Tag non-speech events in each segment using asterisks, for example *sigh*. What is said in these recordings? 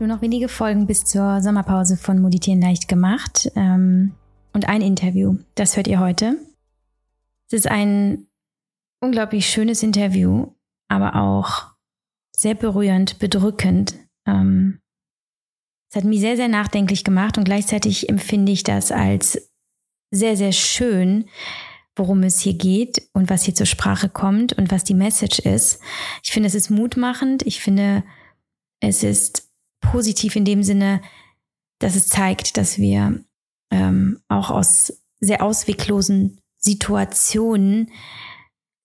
Nur noch wenige Folgen bis zur Sommerpause von Moditieren leicht gemacht ähm, und ein Interview. Das hört ihr heute. Es ist ein unglaublich schönes Interview, aber auch sehr berührend, bedrückend. Ähm, es hat mich sehr, sehr nachdenklich gemacht und gleichzeitig empfinde ich das als sehr, sehr schön, worum es hier geht und was hier zur Sprache kommt und was die Message ist. Ich finde, es ist mutmachend. Ich finde, es ist positiv in dem Sinne, dass es zeigt, dass wir ähm, auch aus sehr ausweglosen Situationen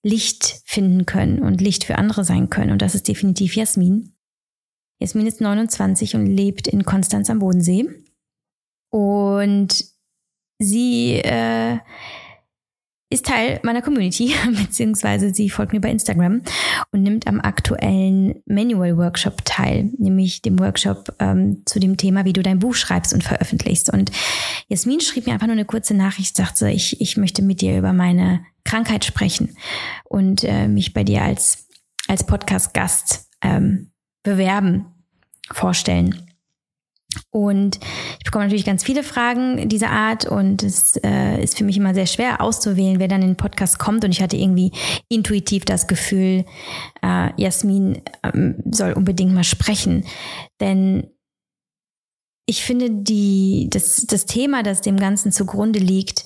Licht finden können und Licht für andere sein können. Und das ist definitiv Jasmin. Jasmin ist 29 und lebt in Konstanz am Bodensee. Und sie äh, ist Teil meiner Community, *laughs* beziehungsweise sie folgt mir bei Instagram und nimmt am aktuellen Manual Workshop teil, nämlich dem Workshop ähm, zu dem Thema, wie du dein Buch schreibst und veröffentlichst. Und Jasmin schrieb mir einfach nur eine kurze Nachricht, sagte, ich, ich möchte mit dir über meine Krankheit sprechen und äh, mich bei dir als, als Podcast-Gast ähm, bewerben, vorstellen. Und ich bekomme natürlich ganz viele Fragen dieser Art und es äh, ist für mich immer sehr schwer auszuwählen, wer dann in den Podcast kommt. Und ich hatte irgendwie intuitiv das Gefühl, äh, Jasmin ähm, soll unbedingt mal sprechen. Denn ich finde, die, das, das Thema, das dem Ganzen zugrunde liegt,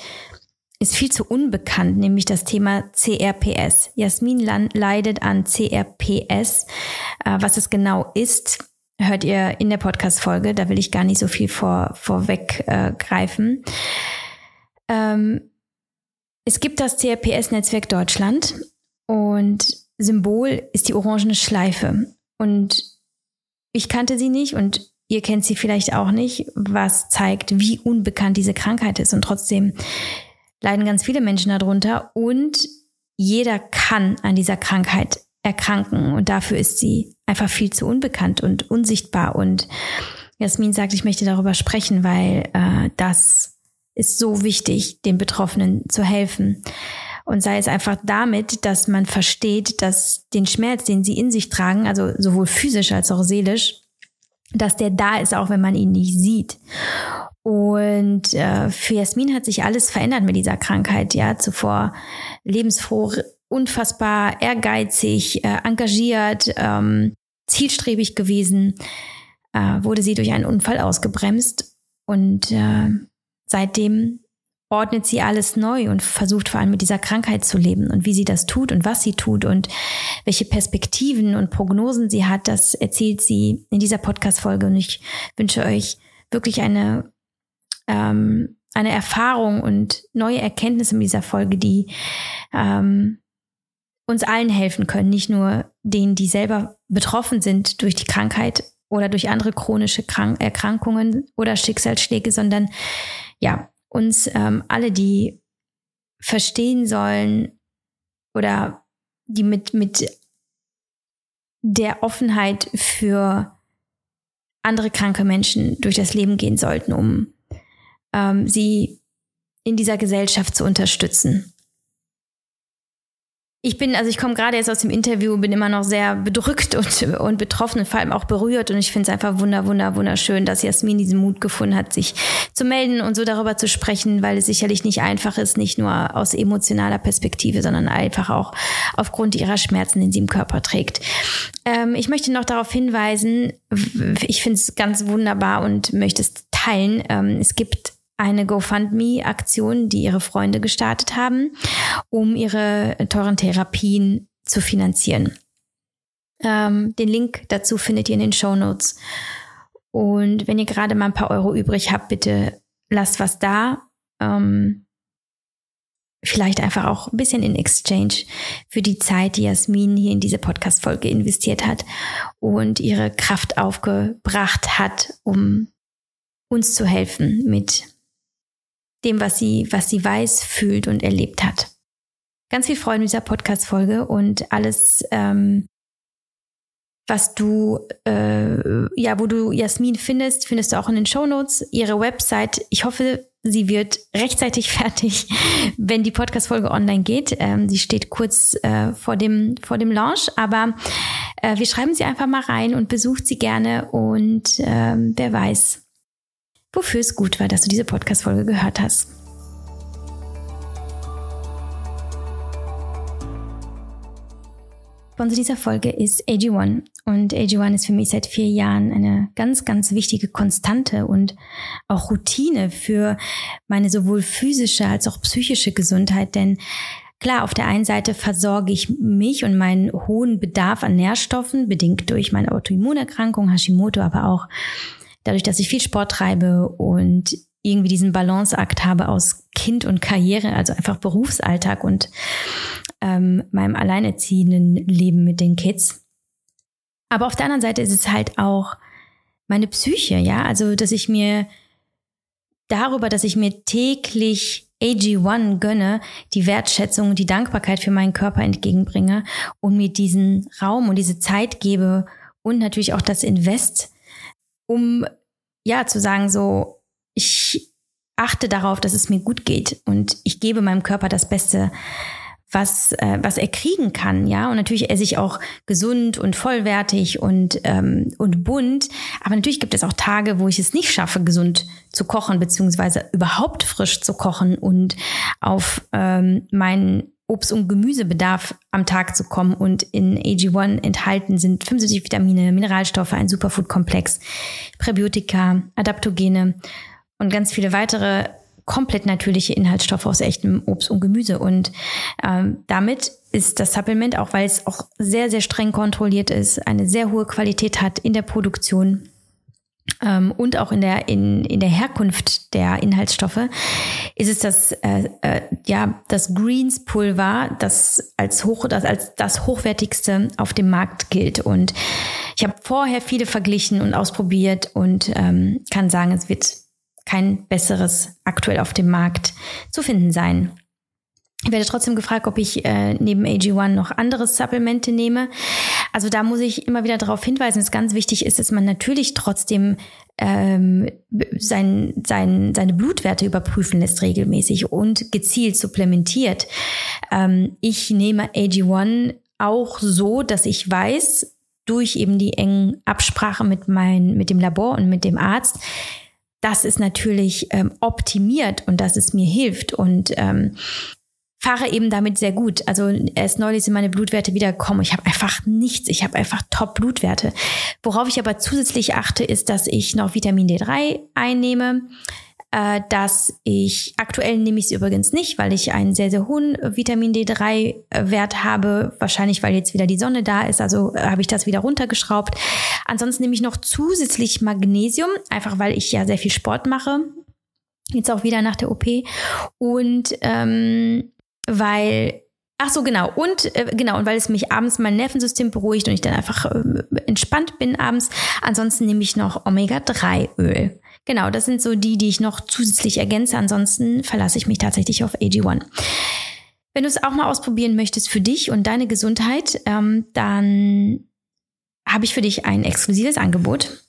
ist viel zu unbekannt, nämlich das Thema CRPS. Jasmin leidet an CRPS. Äh, was es genau ist, hört ihr in der Podcast-Folge. Da will ich gar nicht so viel vor, vorweggreifen. Äh, ähm, es gibt das CRPS-Netzwerk Deutschland und Symbol ist die orangene Schleife. Und ich kannte sie nicht und ihr kennt sie vielleicht auch nicht, was zeigt, wie unbekannt diese Krankheit ist. Und trotzdem leiden ganz viele Menschen darunter und jeder kann an dieser Krankheit erkranken und dafür ist sie einfach viel zu unbekannt und unsichtbar. Und Jasmin sagt, ich möchte darüber sprechen, weil äh, das ist so wichtig, den Betroffenen zu helfen. Und sei es einfach damit, dass man versteht, dass den Schmerz, den sie in sich tragen, also sowohl physisch als auch seelisch, dass der da ist, auch wenn man ihn nicht sieht. Und äh, für Jasmin hat sich alles verändert mit dieser Krankheit. Ja, zuvor lebensfroh, unfassbar ehrgeizig, äh, engagiert, ähm, zielstrebig gewesen, äh, wurde sie durch einen Unfall ausgebremst und äh, seitdem ordnet sie alles neu und versucht vor allem mit dieser Krankheit zu leben und wie sie das tut und was sie tut und welche Perspektiven und Prognosen sie hat, das erzählt sie in dieser Podcast-Folge und ich wünsche euch wirklich eine, ähm, eine Erfahrung und neue Erkenntnisse in dieser Folge, die ähm, uns allen helfen können, nicht nur denen, die selber betroffen sind durch die Krankheit oder durch andere chronische Krank Erkrankungen oder Schicksalsschläge, sondern ja, uns ähm, alle, die verstehen sollen oder die mit, mit der Offenheit für andere kranke Menschen durch das Leben gehen sollten, um ähm, sie in dieser Gesellschaft zu unterstützen. Ich bin, also ich komme gerade erst aus dem Interview, bin immer noch sehr bedrückt und, und betroffen und vor allem auch berührt. Und ich finde es einfach wunder, wunder, wunderschön, dass Jasmin diesen Mut gefunden hat, sich zu melden und so darüber zu sprechen, weil es sicherlich nicht einfach ist, nicht nur aus emotionaler Perspektive, sondern einfach auch aufgrund ihrer Schmerzen, die sie im Körper trägt. Ähm, ich möchte noch darauf hinweisen, ich finde es ganz wunderbar und möchte es teilen. Ähm, es gibt eine GoFundMe-Aktion, die ihre Freunde gestartet haben, um ihre teuren Therapien zu finanzieren. Ähm, den Link dazu findet ihr in den Show Notes. Und wenn ihr gerade mal ein paar Euro übrig habt, bitte lasst was da. Ähm, vielleicht einfach auch ein bisschen in Exchange für die Zeit, die Jasmin hier in diese Podcast-Folge investiert hat und ihre Kraft aufgebracht hat, um uns zu helfen mit dem, was sie, was sie weiß, fühlt und erlebt hat. Ganz viel Freude mit dieser Podcast-Folge und alles, ähm, was du, äh, ja, wo du Jasmin findest, findest du auch in den Show Notes. Ihre Website, ich hoffe, sie wird rechtzeitig *laughs* fertig, wenn die Podcast-Folge online geht. Ähm, sie steht kurz äh, vor dem vor dem Launch, aber äh, wir schreiben sie einfach mal rein und besucht sie gerne und ähm, wer weiß, wofür es gut war, dass du diese Podcast-Folge gehört hast. Sponsor dieser Folge ist AG1. Und AG1 ist für mich seit vier Jahren eine ganz, ganz wichtige Konstante und auch Routine für meine sowohl physische als auch psychische Gesundheit. Denn Klar, auf der einen Seite versorge ich mich und meinen hohen Bedarf an Nährstoffen, bedingt durch meine Autoimmunerkrankung, Hashimoto, aber auch dadurch, dass ich viel Sport treibe und irgendwie diesen Balanceakt habe aus Kind und Karriere, also einfach Berufsalltag und ähm, meinem alleinerziehenden Leben mit den Kids. Aber auf der anderen Seite ist es halt auch meine Psyche, ja, also dass ich mir darüber, dass ich mir täglich AG1 gönne, die Wertschätzung, die Dankbarkeit für meinen Körper entgegenbringe und mir diesen Raum und diese Zeit gebe und natürlich auch das Invest, um ja zu sagen so, ich achte darauf, dass es mir gut geht und ich gebe meinem Körper das Beste, was, äh, was er kriegen kann, ja. Und natürlich esse ich auch gesund und vollwertig und, ähm, und bunt. Aber natürlich gibt es auch Tage, wo ich es nicht schaffe, gesund zu kochen, beziehungsweise überhaupt frisch zu kochen und auf ähm, meinen Obst- und Gemüsebedarf am Tag zu kommen. Und in AG1 enthalten sind 75 Vitamine, Mineralstoffe, ein Superfood-Komplex, Präbiotika, Adaptogene und ganz viele weitere komplett natürliche Inhaltsstoffe aus echtem Obst und Gemüse. Und ähm, damit ist das Supplement, auch weil es auch sehr, sehr streng kontrolliert ist, eine sehr hohe Qualität hat in der Produktion ähm, und auch in der, in, in der Herkunft der Inhaltsstoffe, ist es das, äh, äh, ja, das Greens Pulver, das als, hoch, das als das hochwertigste auf dem Markt gilt. Und ich habe vorher viele verglichen und ausprobiert und ähm, kann sagen, es wird kein besseres aktuell auf dem Markt zu finden sein. Ich werde trotzdem gefragt, ob ich äh, neben AG1 noch andere Supplemente nehme. Also da muss ich immer wieder darauf hinweisen, dass ganz wichtig ist, dass man natürlich trotzdem ähm, sein, sein, seine Blutwerte überprüfen lässt regelmäßig und gezielt supplementiert. Ähm, ich nehme AG1 auch so, dass ich weiß, durch eben die engen Absprache mit, mein, mit dem Labor und mit dem Arzt, das ist natürlich ähm, optimiert und dass es mir hilft und ähm, fahre eben damit sehr gut. Also erst neulich sind meine Blutwerte wieder gekommen. Ich habe einfach nichts. Ich habe einfach Top-Blutwerte. Worauf ich aber zusätzlich achte, ist, dass ich noch Vitamin D3 einnehme äh, dass ich aktuell nehme ich es übrigens nicht, weil ich einen sehr, sehr hohen Vitamin D3-Wert habe. Wahrscheinlich, weil jetzt wieder die Sonne da ist. Also äh, habe ich das wieder runtergeschraubt. Ansonsten nehme ich noch zusätzlich Magnesium, einfach weil ich ja sehr viel Sport mache. Jetzt auch wieder nach der OP. Und ähm, weil Ach so, genau. Und äh, genau, und weil es mich abends mein Nervensystem beruhigt und ich dann einfach äh, entspannt bin abends. Ansonsten nehme ich noch Omega-3-Öl. Genau, das sind so die, die ich noch zusätzlich ergänze. Ansonsten verlasse ich mich tatsächlich auf AG1. Wenn du es auch mal ausprobieren möchtest für dich und deine Gesundheit, ähm, dann habe ich für dich ein exklusives Angebot.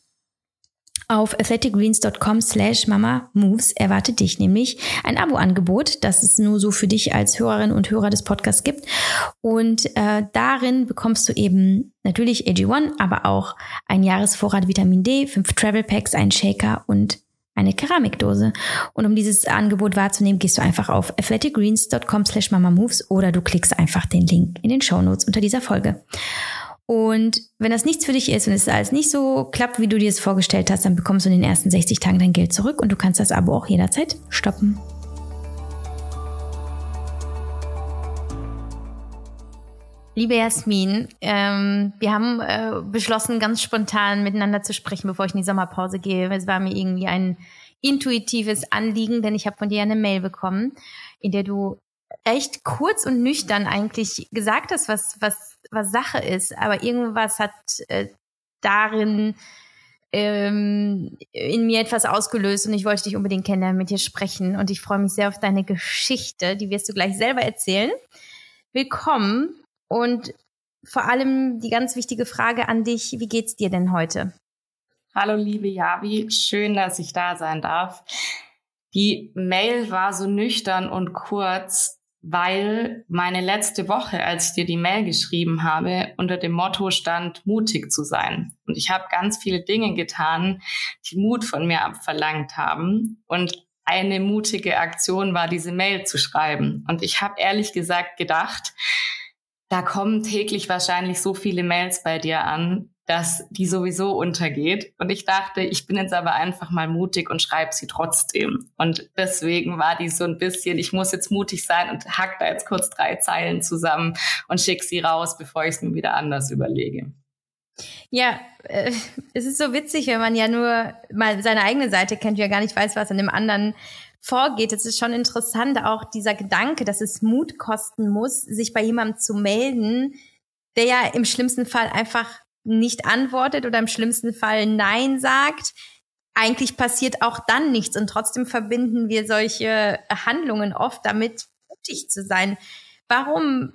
Auf athleticgreens.com slash mama moves erwartet dich nämlich ein Abo-Angebot, das es nur so für dich als Hörerin und Hörer des Podcasts gibt. Und äh, darin bekommst du eben natürlich AG1, aber auch ein Jahresvorrat Vitamin D, fünf Travel Packs, ein Shaker und eine Keramikdose. Und um dieses Angebot wahrzunehmen, gehst du einfach auf athleticgreens.com slash mama moves oder du klickst einfach den Link in den Show Notes unter dieser Folge. Und wenn das nichts für dich ist und es alles nicht so klappt, wie du dir es vorgestellt hast, dann bekommst du in den ersten 60 Tagen dein Geld zurück und du kannst das Abo auch jederzeit stoppen. Liebe Jasmin, ähm, wir haben äh, beschlossen, ganz spontan miteinander zu sprechen, bevor ich in die Sommerpause gehe. Es war mir irgendwie ein intuitives Anliegen, denn ich habe von dir eine Mail bekommen, in der du echt kurz und nüchtern eigentlich gesagt hast, was, was, was Sache ist, aber irgendwas hat äh, darin ähm, in mir etwas ausgelöst und ich wollte dich unbedingt kennenlernen, mit dir sprechen und ich freue mich sehr auf deine Geschichte, die wirst du gleich selber erzählen. Willkommen und vor allem die ganz wichtige Frage an dich, wie geht's dir denn heute? Hallo liebe Javi, schön, dass ich da sein darf. Die Mail war so nüchtern und kurz, weil meine letzte Woche, als ich dir die Mail geschrieben habe, unter dem Motto stand, mutig zu sein. Und ich habe ganz viele Dinge getan, die Mut von mir abverlangt haben. Und eine mutige Aktion war, diese Mail zu schreiben. Und ich habe ehrlich gesagt gedacht, da kommen täglich wahrscheinlich so viele Mails bei dir an, dass die sowieso untergeht. Und ich dachte, ich bin jetzt aber einfach mal mutig und schreibe sie trotzdem. Und deswegen war die so ein bisschen, ich muss jetzt mutig sein und hack da jetzt kurz drei Zeilen zusammen und schick sie raus, bevor ich es mir wieder anders überlege. Ja, äh, es ist so witzig, wenn man ja nur mal seine eigene Seite kennt, ja gar nicht weiß, was in dem anderen vorgeht. Es ist schon interessant, auch dieser Gedanke, dass es Mut kosten muss, sich bei jemandem zu melden, der ja im schlimmsten Fall einfach nicht antwortet oder im schlimmsten Fall Nein sagt. Eigentlich passiert auch dann nichts und trotzdem verbinden wir solche Handlungen oft damit, mutig zu sein. Warum,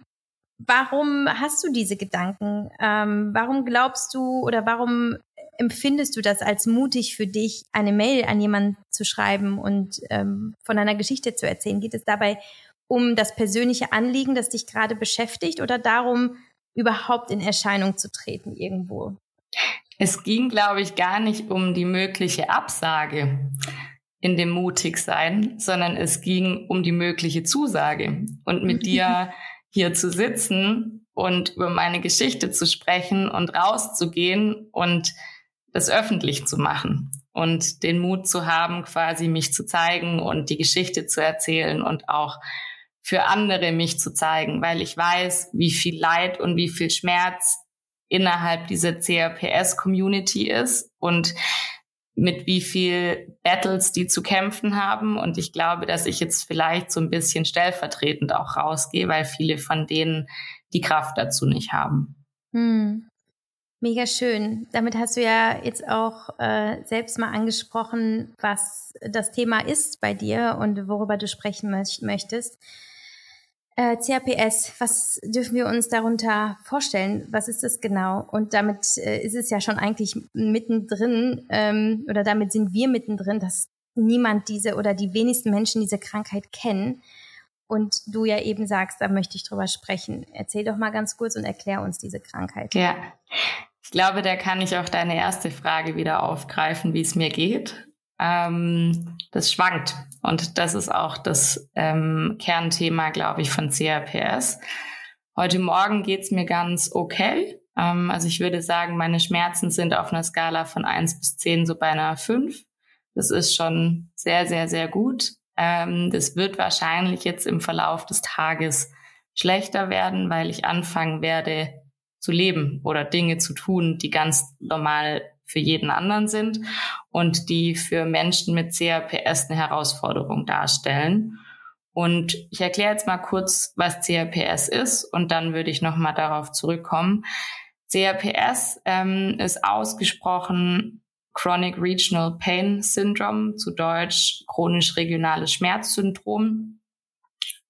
warum hast du diese Gedanken? Ähm, warum glaubst du oder warum empfindest du das als mutig für dich, eine Mail an jemanden zu schreiben und ähm, von einer Geschichte zu erzählen? Geht es dabei um das persönliche Anliegen, das dich gerade beschäftigt oder darum, überhaupt in Erscheinung zu treten irgendwo? Es ging, glaube ich, gar nicht um die mögliche Absage in dem Mutigsein, sondern es ging um die mögliche Zusage. Und mit *laughs* dir hier zu sitzen und über meine Geschichte zu sprechen und rauszugehen und das öffentlich zu machen und den Mut zu haben, quasi mich zu zeigen und die Geschichte zu erzählen und auch für andere mich zu zeigen, weil ich weiß, wie viel Leid und wie viel Schmerz innerhalb dieser CRPS-Community ist und mit wie viel Battles die zu kämpfen haben. Und ich glaube, dass ich jetzt vielleicht so ein bisschen stellvertretend auch rausgehe, weil viele von denen die Kraft dazu nicht haben. Hm. Mega schön. Damit hast du ja jetzt auch äh, selbst mal angesprochen, was das Thema ist bei dir und worüber du sprechen möchtest. Äh, CRPS, was dürfen wir uns darunter vorstellen? Was ist das genau? Und damit äh, ist es ja schon eigentlich mittendrin, ähm, oder damit sind wir mittendrin, dass niemand diese oder die wenigsten Menschen diese Krankheit kennen. Und du ja eben sagst, da möchte ich drüber sprechen. Erzähl doch mal ganz kurz und erklär uns diese Krankheit. Ja, ich glaube, da kann ich auch deine erste Frage wieder aufgreifen, wie es mir geht. Ähm, das schwankt. Und das ist auch das ähm, Kernthema, glaube ich, von CRPS. Heute Morgen geht's mir ganz okay. Ähm, also ich würde sagen, meine Schmerzen sind auf einer Skala von eins bis zehn so bei einer fünf. Das ist schon sehr, sehr, sehr gut. Ähm, das wird wahrscheinlich jetzt im Verlauf des Tages schlechter werden, weil ich anfangen werde zu leben oder Dinge zu tun, die ganz normal für jeden anderen sind und die für Menschen mit CRPS eine Herausforderung darstellen. Und ich erkläre jetzt mal kurz, was CRPS ist und dann würde ich nochmal darauf zurückkommen. CRPS ähm, ist ausgesprochen Chronic Regional Pain Syndrome, zu Deutsch chronisch regionales Schmerzsyndrom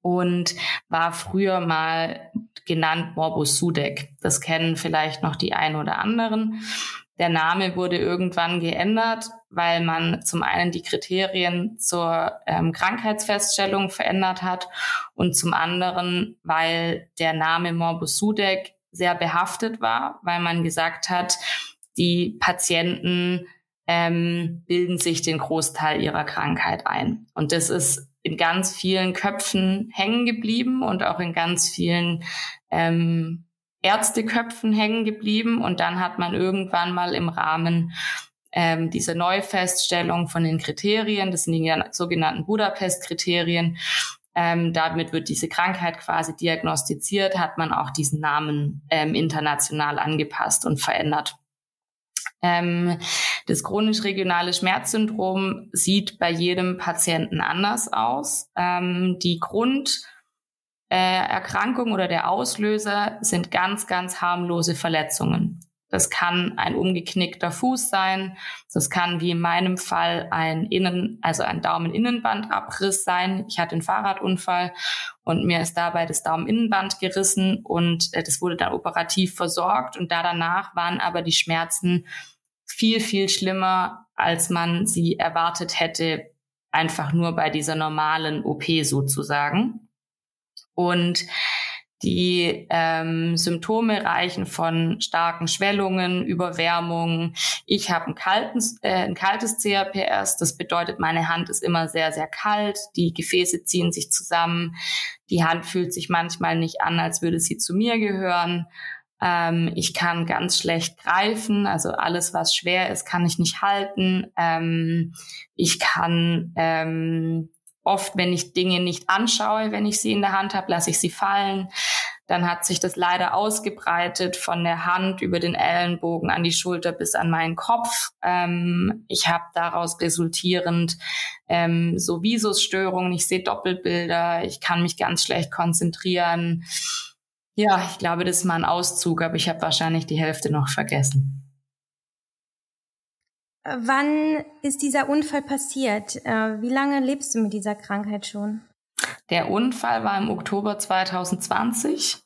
und war früher mal genannt Morbus Sudeck. Das kennen vielleicht noch die ein oder anderen. Der Name wurde irgendwann geändert, weil man zum einen die Kriterien zur ähm, Krankheitsfeststellung verändert hat und zum anderen, weil der Name Morbus Sudeck sehr behaftet war, weil man gesagt hat, die Patienten ähm, bilden sich den Großteil ihrer Krankheit ein. Und das ist in ganz vielen Köpfen hängen geblieben und auch in ganz vielen ähm, Ärzteköpfen hängen geblieben und dann hat man irgendwann mal im Rahmen ähm, dieser Neufeststellung von den Kriterien, das sind die sogenannten Budapest-Kriterien, ähm, damit wird diese Krankheit quasi diagnostiziert, hat man auch diesen Namen ähm, international angepasst und verändert. Ähm, das chronisch-regionale Schmerzsyndrom sieht bei jedem Patienten anders aus. Ähm, die Grund äh, Erkrankung oder der Auslöser sind ganz, ganz harmlose Verletzungen. Das kann ein umgeknickter Fuß sein. Das kann wie in meinem Fall ein Innen, also ein Daumeninnenbandabriss sein. Ich hatte einen Fahrradunfall und mir ist dabei das Daumeninnenband gerissen und äh, das wurde dann operativ versorgt und da danach waren aber die Schmerzen viel, viel schlimmer, als man sie erwartet hätte, einfach nur bei dieser normalen OP sozusagen. Und die ähm, Symptome reichen von starken Schwellungen, Überwärmung. Ich habe ein, kaltes, äh, ein kaltes CRPS, das bedeutet, meine Hand ist immer sehr, sehr kalt, die Gefäße ziehen sich zusammen, die Hand fühlt sich manchmal nicht an, als würde sie zu mir gehören. Ähm, ich kann ganz schlecht greifen, also alles, was schwer ist, kann ich nicht halten. Ähm, ich kann ähm, oft, wenn ich Dinge nicht anschaue, wenn ich sie in der Hand habe, lasse ich sie fallen. Dann hat sich das leider ausgebreitet von der Hand über den Ellenbogen an die Schulter bis an meinen Kopf. Ähm, ich habe daraus resultierend ähm, so Visusstörungen. Ich sehe Doppelbilder. Ich kann mich ganz schlecht konzentrieren. Ja, ich glaube, das ist mal ein Auszug, aber ich habe wahrscheinlich die Hälfte noch vergessen. Wann ist dieser Unfall passiert? Äh, wie lange lebst du mit dieser Krankheit schon? Der Unfall war im Oktober 2020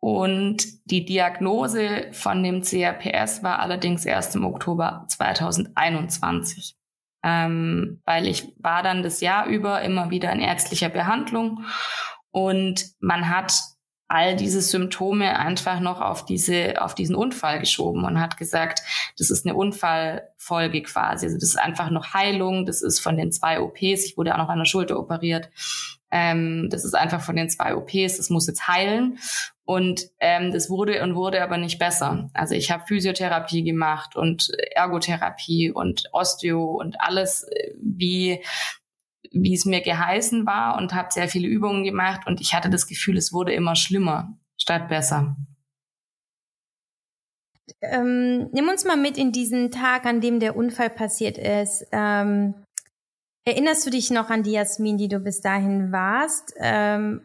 und die Diagnose von dem CRPS war allerdings erst im Oktober 2021. Ähm, weil ich war dann das Jahr über immer wieder in ärztlicher Behandlung und man hat all diese Symptome einfach noch auf diese, auf diesen Unfall geschoben und hat gesagt, das ist eine Unfallfolge quasi. Also das ist einfach noch Heilung. Das ist von den zwei OPs. Ich wurde auch noch an der Schulter operiert. Ähm, das ist einfach von den zwei OPs. Das muss jetzt heilen. Und ähm, das wurde und wurde aber nicht besser. Also ich habe Physiotherapie gemacht und Ergotherapie und Osteo und alles, äh, wie wie es mir geheißen war und habe sehr viele Übungen gemacht und ich hatte das Gefühl, es wurde immer schlimmer statt besser. Ähm, nimm uns mal mit in diesen Tag, an dem der Unfall passiert ist. Ähm, erinnerst du dich noch an die Jasmin, die du bis dahin warst? Ähm,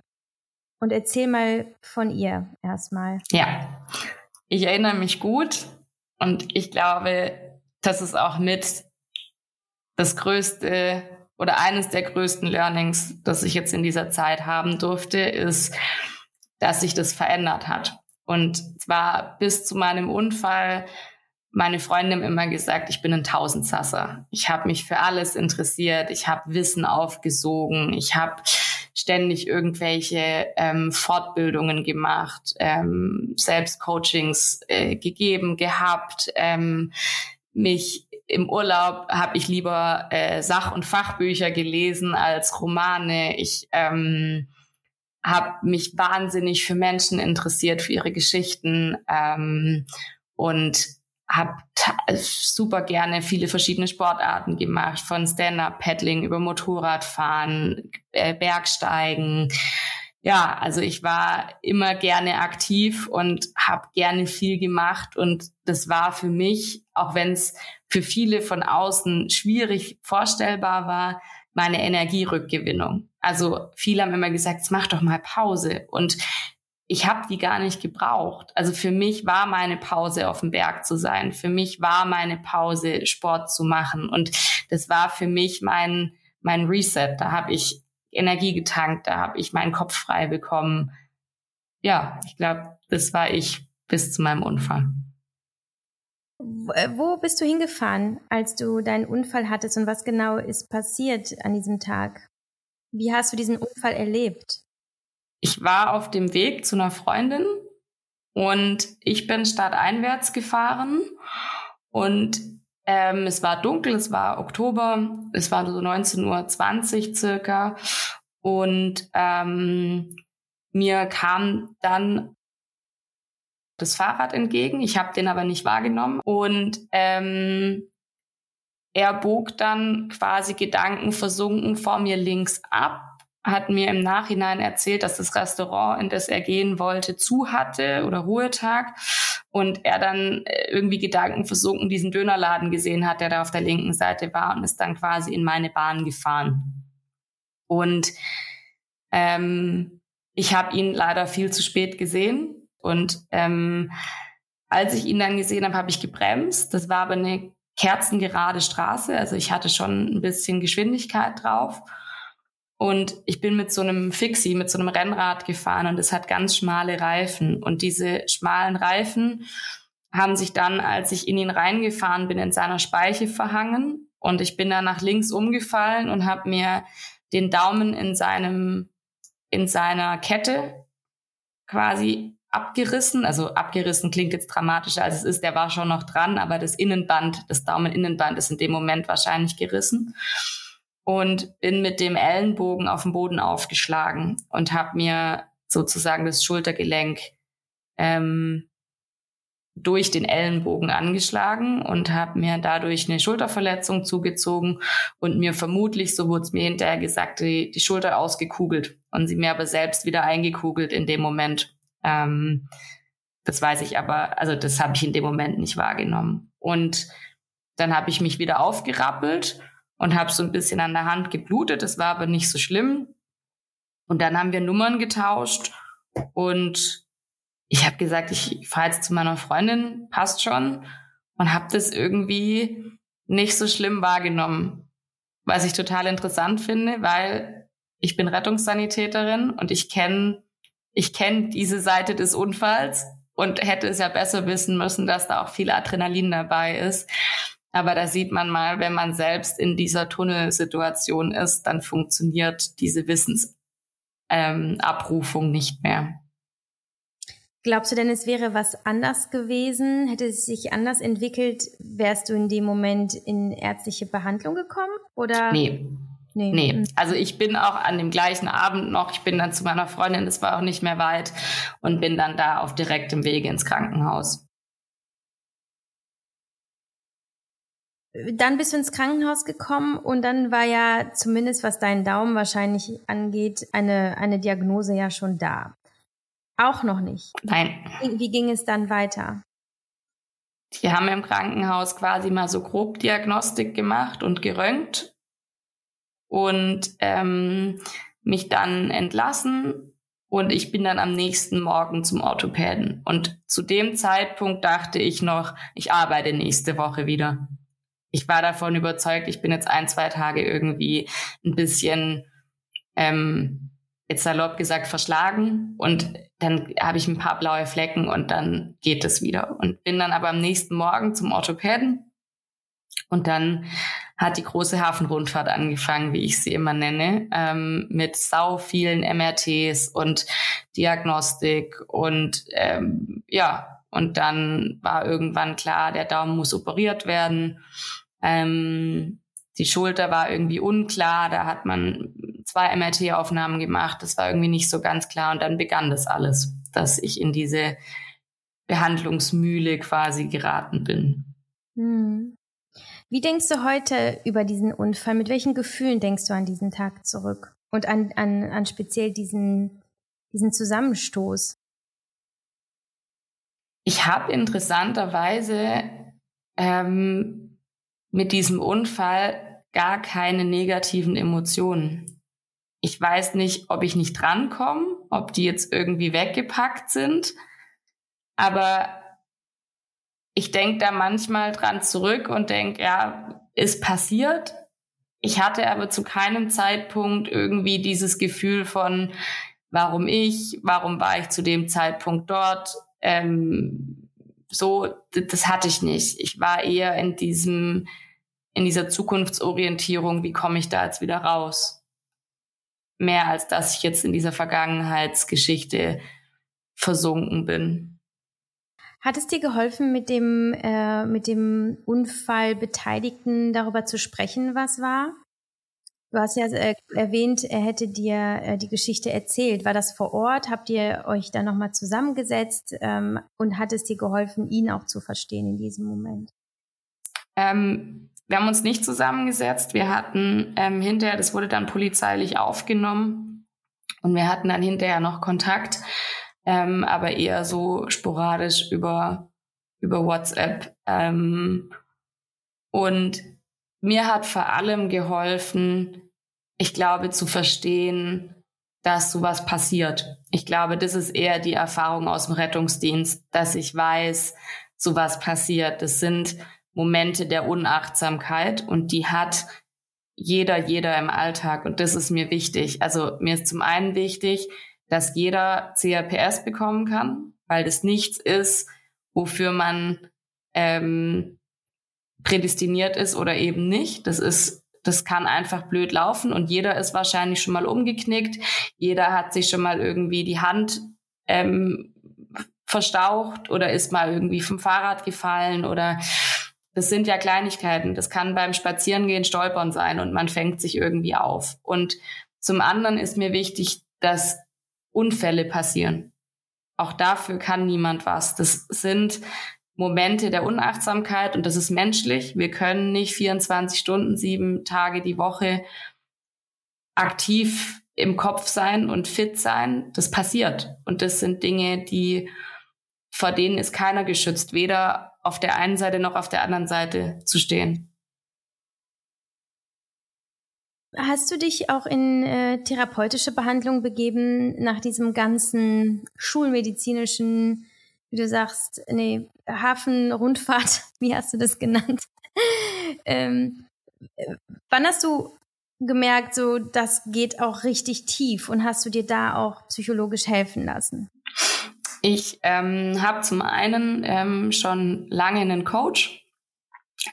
und erzähl mal von ihr erstmal. Ja, ich erinnere mich gut und ich glaube, das ist auch mit das größte oder eines der größten Learnings, das ich jetzt in dieser Zeit haben durfte, ist, dass sich das verändert hat. Und zwar bis zu meinem Unfall, meine Freundin immer gesagt, ich bin ein Tausendsasser. Ich habe mich für alles interessiert, ich habe Wissen aufgesogen, ich habe ständig irgendwelche ähm, Fortbildungen gemacht, ähm, Selbstcoachings äh, gegeben, gehabt, ähm, mich im Urlaub habe ich lieber äh, Sach- und Fachbücher gelesen als Romane. Ich ähm, habe mich wahnsinnig für Menschen interessiert, für ihre Geschichten ähm, und habe super gerne viele verschiedene Sportarten gemacht, von Stand-up-Paddling über Motorradfahren, äh, Bergsteigen. Ja, also ich war immer gerne aktiv und habe gerne viel gemacht und das war für mich, auch wenn es für viele von außen schwierig vorstellbar war, meine Energierückgewinnung. Also viele haben immer gesagt, mach doch mal Pause. Und ich habe die gar nicht gebraucht. Also für mich war meine Pause auf dem Berg zu sein. Für mich war meine Pause Sport zu machen. Und das war für mich mein, mein Reset. Da habe ich Energie getankt, da habe ich meinen Kopf frei bekommen. Ja, ich glaube, das war ich bis zu meinem Unfall. Äh, wo bist du hingefahren, als du deinen Unfall hattest und was genau ist passiert an diesem Tag? Wie hast du diesen Unfall erlebt? Ich war auf dem Weg zu einer Freundin und ich bin stadteinwärts gefahren und ähm, es war dunkel, es war Oktober, es war so 19.20 Uhr circa und ähm, mir kam dann das Fahrrad entgegen. Ich habe den aber nicht wahrgenommen. Und ähm, er bog dann quasi gedankenversunken vor mir links ab, hat mir im Nachhinein erzählt, dass das Restaurant, in das er gehen wollte, zu hatte oder Ruhetag. Und er dann äh, irgendwie gedankenversunken diesen Dönerladen gesehen hat, der da auf der linken Seite war und ist dann quasi in meine Bahn gefahren. Und ähm, ich habe ihn leider viel zu spät gesehen. Und ähm, als ich ihn dann gesehen habe, habe ich gebremst. Das war aber eine kerzengerade Straße, also ich hatte schon ein bisschen Geschwindigkeit drauf. Und ich bin mit so einem Fixie, mit so einem Rennrad gefahren und es hat ganz schmale Reifen. Und diese schmalen Reifen haben sich dann, als ich in ihn reingefahren bin, in seiner Speiche verhangen. Und ich bin dann nach links umgefallen und habe mir den Daumen in seinem in seiner Kette quasi abgerissen. Also abgerissen klingt jetzt dramatischer als es ist. Der war schon noch dran, aber das Innenband, das Daumeninnenband ist in dem Moment wahrscheinlich gerissen. Und bin mit dem Ellenbogen auf den Boden aufgeschlagen und habe mir sozusagen das Schultergelenk ähm, durch den Ellenbogen angeschlagen und habe mir dadurch eine Schulterverletzung zugezogen und mir vermutlich, so wurde es mir hinterher gesagt, die, die Schulter ausgekugelt und sie mir aber selbst wieder eingekugelt in dem Moment. Ähm, das weiß ich aber, also das habe ich in dem Moment nicht wahrgenommen. Und dann habe ich mich wieder aufgerappelt und habe so ein bisschen an der Hand geblutet. Das war aber nicht so schlimm. Und dann haben wir Nummern getauscht und ich habe gesagt, ich fahre jetzt zu meiner Freundin, passt schon. Und habe das irgendwie nicht so schlimm wahrgenommen. Was ich total interessant finde, weil ich bin Rettungssanitäterin und ich kenne ich kenn diese Seite des Unfalls und hätte es ja besser wissen müssen, dass da auch viel Adrenalin dabei ist. Aber da sieht man mal, wenn man selbst in dieser Tunnelsituation ist, dann funktioniert diese Wissensabrufung ähm, nicht mehr. Glaubst du denn, es wäre was anders gewesen? Hätte es sich anders entwickelt? Wärst du in dem Moment in ärztliche Behandlung gekommen? Oder? Nee. Nee. nee. Mhm. Also ich bin auch an dem gleichen Abend noch, ich bin dann zu meiner Freundin, das war auch nicht mehr weit und bin dann da auf direktem Wege ins Krankenhaus. Dann bist du ins Krankenhaus gekommen und dann war ja zumindest was deinen Daumen wahrscheinlich angeht, eine, eine Diagnose ja schon da. Auch noch nicht. Nein. Wie, wie ging es dann weiter? Die haben im Krankenhaus quasi mal so grob Diagnostik gemacht und geröntgt und ähm, mich dann entlassen und ich bin dann am nächsten Morgen zum Orthopäden. Und zu dem Zeitpunkt dachte ich noch, ich arbeite nächste Woche wieder. Ich war davon überzeugt, ich bin jetzt ein, zwei Tage irgendwie ein bisschen ähm, jetzt salopp gesagt, verschlagen und dann habe ich ein paar blaue Flecken und dann geht es wieder. Und bin dann aber am nächsten Morgen zum Orthopäden und dann hat die große Hafenrundfahrt angefangen, wie ich sie immer nenne, ähm, mit sau vielen MRTs und Diagnostik und ähm, ja, und dann war irgendwann klar, der Daumen muss operiert werden. Ähm, die Schulter war irgendwie unklar, da hat man zwei MRT-Aufnahmen gemacht, das war irgendwie nicht so ganz klar und dann begann das alles, dass ich in diese Behandlungsmühle quasi geraten bin. Hm. Wie denkst du heute über diesen Unfall? Mit welchen Gefühlen denkst du an diesen Tag zurück? Und an, an, an speziell diesen, diesen Zusammenstoß? Ich habe interessanterweise ähm, mit diesem Unfall gar keine negativen Emotionen. Ich weiß nicht, ob ich nicht drankomme, ob die jetzt irgendwie weggepackt sind, aber ich denke da manchmal dran zurück und denke, ja, ist passiert. Ich hatte aber zu keinem Zeitpunkt irgendwie dieses Gefühl von, warum ich, warum war ich zu dem Zeitpunkt dort. Ähm, so, das hatte ich nicht. Ich war eher in diesem, in dieser Zukunftsorientierung, wie komme ich da jetzt wieder raus? Mehr als dass ich jetzt in dieser Vergangenheitsgeschichte versunken bin. Hat es dir geholfen, mit dem, äh, mit dem Unfallbeteiligten darüber zu sprechen, was war? Du hast ja äh, erwähnt, er hätte dir äh, die Geschichte erzählt. War das vor Ort? Habt ihr euch dann nochmal zusammengesetzt? Ähm, und hat es dir geholfen, ihn auch zu verstehen in diesem Moment? Ähm, wir haben uns nicht zusammengesetzt. Wir hatten ähm, hinterher, das wurde dann polizeilich aufgenommen und wir hatten dann hinterher noch Kontakt, ähm, aber eher so sporadisch über, über WhatsApp. Ähm, und mir hat vor allem geholfen, ich glaube, zu verstehen, dass sowas passiert. Ich glaube, das ist eher die Erfahrung aus dem Rettungsdienst, dass ich weiß, sowas passiert. Das sind Momente der Unachtsamkeit und die hat jeder, jeder im Alltag und das ist mir wichtig. Also mir ist zum einen wichtig, dass jeder CRPS bekommen kann, weil das nichts ist, wofür man ähm, prädestiniert ist oder eben nicht. Das ist, das kann einfach blöd laufen und jeder ist wahrscheinlich schon mal umgeknickt. Jeder hat sich schon mal irgendwie die Hand ähm, verstaucht oder ist mal irgendwie vom Fahrrad gefallen oder das sind ja Kleinigkeiten. Das kann beim Spazierengehen stolpern sein und man fängt sich irgendwie auf. Und zum anderen ist mir wichtig, dass Unfälle passieren. Auch dafür kann niemand was. Das sind Momente der Unachtsamkeit und das ist menschlich. Wir können nicht 24 Stunden, sieben Tage die Woche aktiv im Kopf sein und fit sein. Das passiert. Und das sind Dinge, die, vor denen ist keiner geschützt, weder auf der einen Seite noch auf der anderen Seite zu stehen. Hast du dich auch in äh, therapeutische Behandlung begeben nach diesem ganzen schulmedizinischen wie du sagst, nee, Hafenrundfahrt, *laughs* wie hast du das genannt? *laughs* ähm, wann hast du gemerkt, so das geht auch richtig tief und hast du dir da auch psychologisch helfen lassen? Ich ähm, habe zum einen ähm, schon lange einen Coach,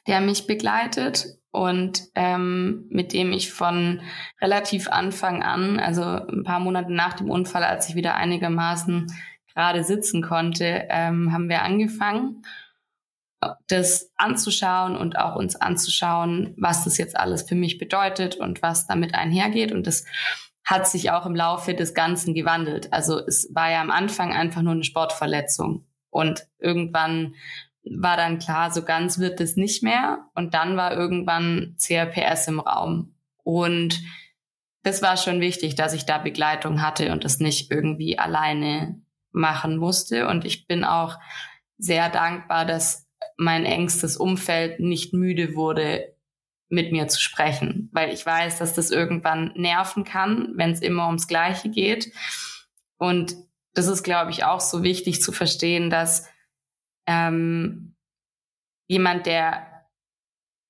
der mich begleitet und ähm, mit dem ich von relativ Anfang an, also ein paar Monate nach dem Unfall, als ich wieder einigermaßen gerade sitzen konnte, ähm, haben wir angefangen, das anzuschauen und auch uns anzuschauen, was das jetzt alles für mich bedeutet und was damit einhergeht. Und das hat sich auch im Laufe des Ganzen gewandelt. Also es war ja am Anfang einfach nur eine Sportverletzung. Und irgendwann war dann klar, so ganz wird es nicht mehr. Und dann war irgendwann CRPS im Raum. Und das war schon wichtig, dass ich da Begleitung hatte und das nicht irgendwie alleine machen musste. Und ich bin auch sehr dankbar, dass mein engstes Umfeld nicht müde wurde, mit mir zu sprechen, weil ich weiß, dass das irgendwann nerven kann, wenn es immer ums Gleiche geht. Und das ist, glaube ich, auch so wichtig zu verstehen, dass ähm, jemand, der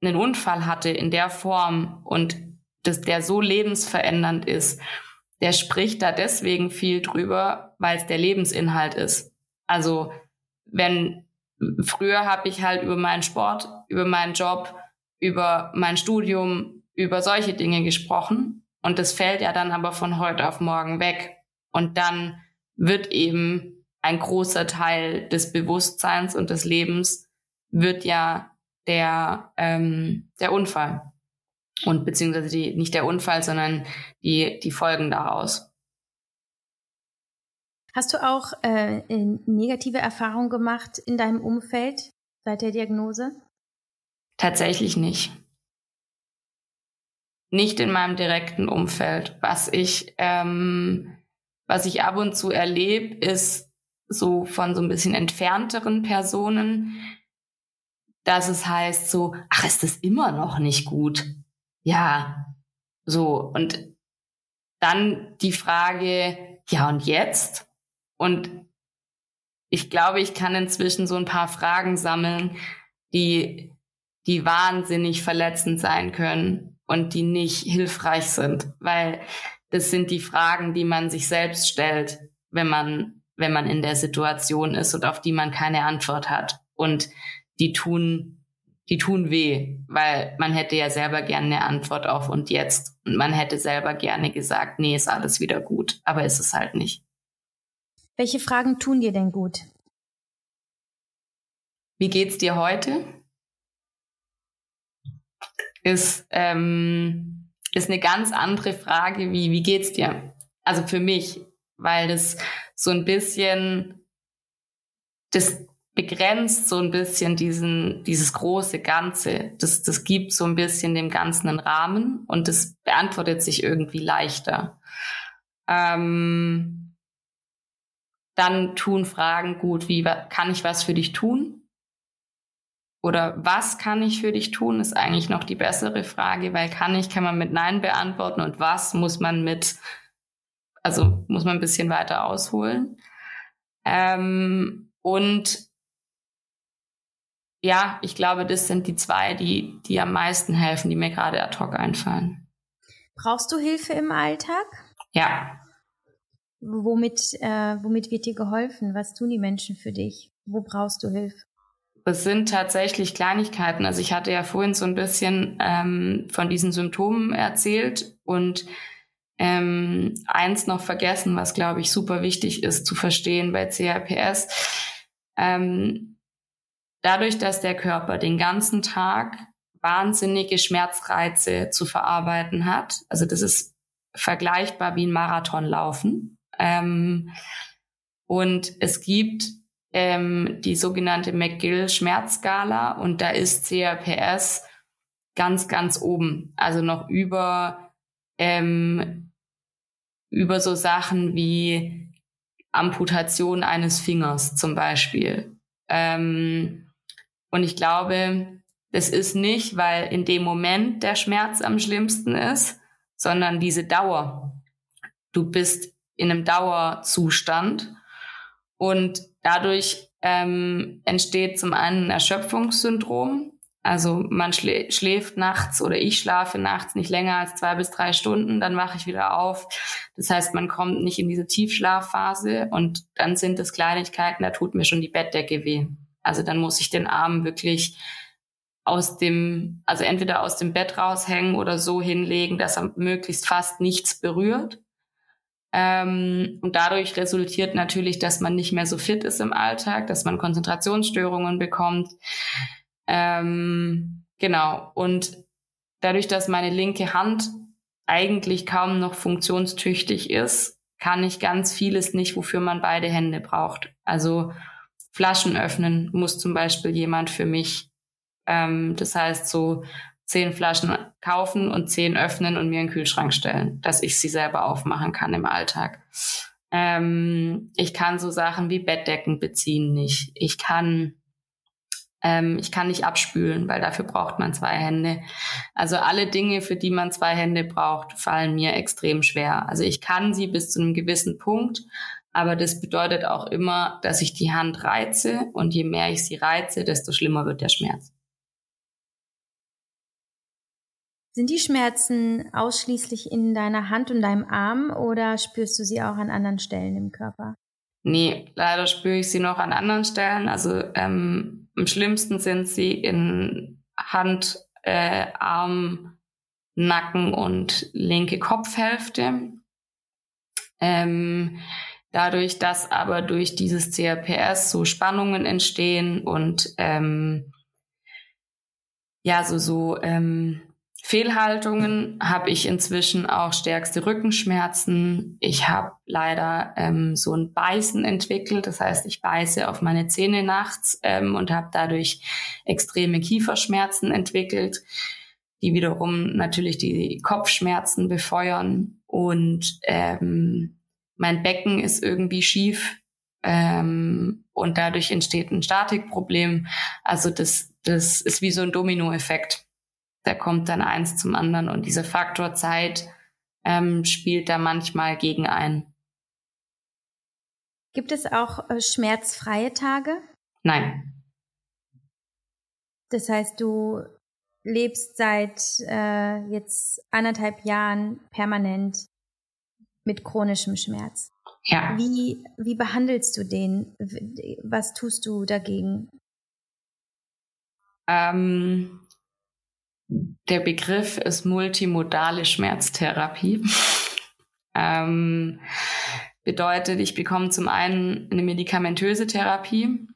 einen Unfall hatte in der Form und das, der so lebensverändernd ist, der spricht da deswegen viel drüber, weil es der Lebensinhalt ist. Also wenn früher habe ich halt über meinen Sport, über meinen Job, über mein Studium, über solche Dinge gesprochen und das fällt ja dann aber von heute auf morgen weg und dann wird eben ein großer Teil des Bewusstseins und des Lebens wird ja der ähm, der Unfall und beziehungsweise die, nicht der Unfall, sondern die, die Folgen daraus. Hast du auch äh, negative Erfahrungen gemacht in deinem Umfeld seit der Diagnose? Tatsächlich nicht. Nicht in meinem direkten Umfeld. Was ich, ähm, was ich ab und zu erlebe, ist so von so ein bisschen entfernteren Personen, dass es heißt so, ach, ist das immer noch nicht gut? ja, so. Und dann die Frage, ja, und jetzt? Und ich glaube, ich kann inzwischen so ein paar Fragen sammeln, die, die wahnsinnig verletzend sein können und die nicht hilfreich sind, weil das sind die Fragen, die man sich selbst stellt, wenn man, wenn man in der Situation ist und auf die man keine Antwort hat. Und die tun die tun weh, weil man hätte ja selber gerne eine Antwort auf und jetzt. Und man hätte selber gerne gesagt, nee, ist alles wieder gut, aber ist es halt nicht. Welche Fragen tun dir denn gut? Wie geht's dir heute? Ist, ähm, ist eine ganz andere Frage wie, wie geht's dir? Also für mich, weil das so ein bisschen das begrenzt so ein bisschen diesen, dieses große Ganze. Das, das gibt so ein bisschen dem Ganzen einen Rahmen und das beantwortet sich irgendwie leichter. Ähm, dann tun Fragen gut, wie kann ich was für dich tun? Oder was kann ich für dich tun, ist eigentlich noch die bessere Frage, weil kann ich, kann man mit Nein beantworten und was muss man mit, also muss man ein bisschen weiter ausholen. Ähm, und ja, ich glaube, das sind die zwei, die, die am meisten helfen, die mir gerade ad hoc einfallen. Brauchst du Hilfe im Alltag? Ja. Womit, äh, womit wird dir geholfen? Was tun die Menschen für dich? Wo brauchst du Hilfe? es sind tatsächlich Kleinigkeiten. Also ich hatte ja vorhin so ein bisschen ähm, von diesen Symptomen erzählt und ähm, eins noch vergessen, was glaube ich super wichtig ist zu verstehen bei CRPS. Ähm, dadurch, dass der Körper den ganzen Tag wahnsinnige Schmerzreize zu verarbeiten hat, also das ist vergleichbar wie ein Marathonlaufen. Ähm, und es gibt ähm, die sogenannte McGill-Schmerzskala und da ist CRPS ganz, ganz oben. Also noch über, ähm, über so Sachen wie Amputation eines Fingers zum Beispiel. Ähm, und ich glaube, das ist nicht, weil in dem Moment der Schmerz am schlimmsten ist, sondern diese Dauer. Du bist in einem Dauerzustand und Dadurch ähm, entsteht zum einen ein Erschöpfungssyndrom. Also man schlä schläft nachts oder ich schlafe nachts nicht länger als zwei bis drei Stunden, dann wache ich wieder auf. Das heißt, man kommt nicht in diese Tiefschlafphase und dann sind es Kleinigkeiten, da tut mir schon die Bettdecke weh. Also dann muss ich den Arm wirklich aus dem, also entweder aus dem Bett raushängen oder so hinlegen, dass er möglichst fast nichts berührt. Ähm, und dadurch resultiert natürlich, dass man nicht mehr so fit ist im Alltag, dass man Konzentrationsstörungen bekommt. Ähm, genau. Und dadurch, dass meine linke Hand eigentlich kaum noch funktionstüchtig ist, kann ich ganz vieles nicht, wofür man beide Hände braucht. Also Flaschen öffnen muss zum Beispiel jemand für mich. Ähm, das heißt, so zehn Flaschen kaufen und zehn öffnen und mir in den Kühlschrank stellen, dass ich sie selber aufmachen kann im Alltag. Ähm, ich kann so Sachen wie Bettdecken beziehen nicht. Ich kann ähm, ich kann nicht abspülen, weil dafür braucht man zwei Hände. Also alle Dinge, für die man zwei Hände braucht, fallen mir extrem schwer. Also ich kann sie bis zu einem gewissen Punkt, aber das bedeutet auch immer, dass ich die Hand reize und je mehr ich sie reize, desto schlimmer wird der Schmerz. Sind die Schmerzen ausschließlich in deiner Hand und deinem Arm oder spürst du sie auch an anderen Stellen im Körper? Nee, leider spüre ich sie noch an anderen Stellen. Also ähm, am schlimmsten sind sie in Hand, äh, Arm, Nacken und linke Kopfhälfte. Ähm, dadurch, dass aber durch dieses CRPS so Spannungen entstehen und ähm, ja, so, so ähm, Fehlhaltungen habe ich inzwischen auch stärkste Rückenschmerzen. Ich habe leider ähm, so ein Beißen entwickelt. Das heißt, ich beiße auf meine Zähne nachts ähm, und habe dadurch extreme Kieferschmerzen entwickelt, die wiederum natürlich die Kopfschmerzen befeuern. Und ähm, mein Becken ist irgendwie schief. Ähm, und dadurch entsteht ein Statikproblem. Also das, das ist wie so ein Dominoeffekt da kommt dann eins zum anderen und dieser Faktor Zeit ähm, spielt da manchmal gegen ein. Gibt es auch äh, schmerzfreie Tage? Nein. Das heißt, du lebst seit äh, jetzt anderthalb Jahren permanent mit chronischem Schmerz. Ja. Wie, wie behandelst du den? Was tust du dagegen? Ähm, der Begriff ist multimodale Schmerztherapie. *laughs* ähm, bedeutet, ich bekomme zum einen eine medikamentöse Therapie,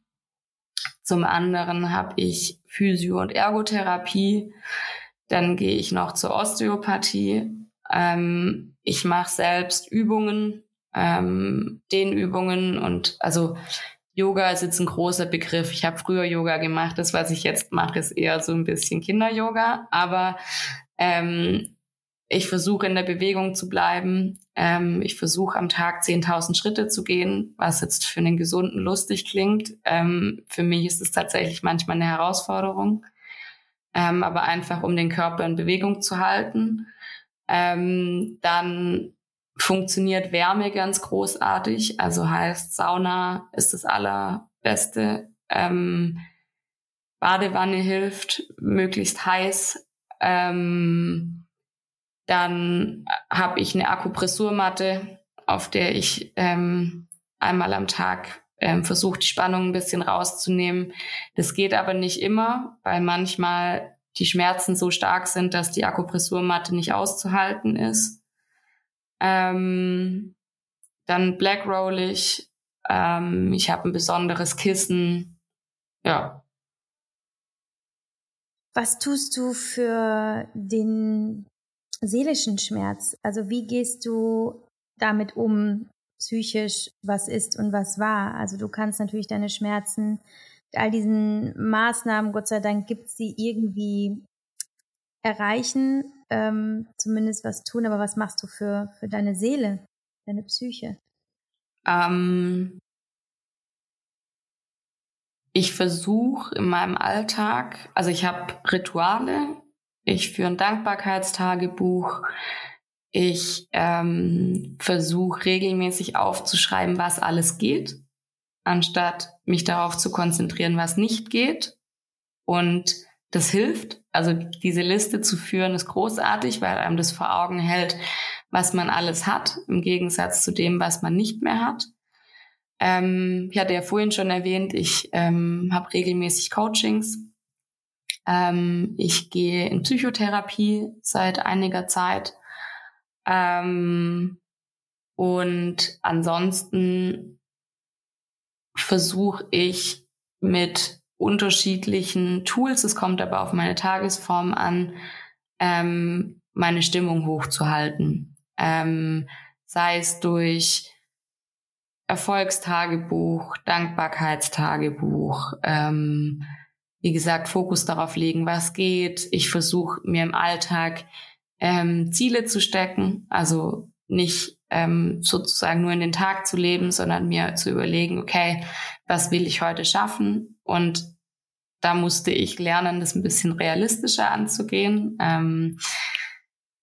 zum anderen habe ich Physio- und Ergotherapie, dann gehe ich noch zur Osteopathie. Ähm, ich mache selbst Übungen, ähm, Dehnübungen und also Yoga ist jetzt ein großer Begriff. Ich habe früher Yoga gemacht. Das, was ich jetzt mache, ist eher so ein bisschen Kinder-Yoga. Aber ähm, ich versuche in der Bewegung zu bleiben. Ähm, ich versuche am Tag 10.000 Schritte zu gehen, was jetzt für einen Gesunden lustig klingt. Ähm, für mich ist es tatsächlich manchmal eine Herausforderung. Ähm, aber einfach, um den Körper in Bewegung zu halten. Ähm, dann funktioniert Wärme ganz großartig. Also heißt, Sauna ist das allerbeste. Ähm, Badewanne hilft, möglichst heiß. Ähm, dann habe ich eine Akupressurmatte, auf der ich ähm, einmal am Tag ähm, versuche die Spannung ein bisschen rauszunehmen. Das geht aber nicht immer, weil manchmal die Schmerzen so stark sind, dass die Akupressurmatte nicht auszuhalten ist. Ähm, dann blackroll ich. Ähm, ich habe ein besonderes Kissen. Ja. Was tust du für den seelischen Schmerz? Also wie gehst du damit um, psychisch, was ist und was war? Also du kannst natürlich deine Schmerzen all diesen Maßnahmen, Gott sei Dank, gibt sie irgendwie erreichen, ähm, zumindest was tun, aber was machst du für, für deine Seele, deine Psyche? Ähm, ich versuche in meinem Alltag, also ich habe Rituale, ich führe ein Dankbarkeitstagebuch, ich ähm, versuche regelmäßig aufzuschreiben, was alles geht, anstatt mich darauf zu konzentrieren, was nicht geht. Und das hilft. Also diese Liste zu führen ist großartig, weil einem das vor Augen hält, was man alles hat, im Gegensatz zu dem, was man nicht mehr hat. Ähm, ich hatte ja vorhin schon erwähnt, ich ähm, habe regelmäßig Coachings. Ähm, ich gehe in Psychotherapie seit einiger Zeit. Ähm, und ansonsten versuche ich mit unterschiedlichen Tools, es kommt aber auf meine Tagesform an, ähm, meine Stimmung hochzuhalten. Ähm, sei es durch Erfolgstagebuch, Dankbarkeitstagebuch, ähm, wie gesagt, Fokus darauf legen, was geht. Ich versuche mir im Alltag ähm, Ziele zu stecken, also nicht ähm, sozusagen nur in den Tag zu leben, sondern mir zu überlegen, okay, was will ich heute schaffen? Und da musste ich lernen, das ein bisschen realistischer anzugehen. Ähm,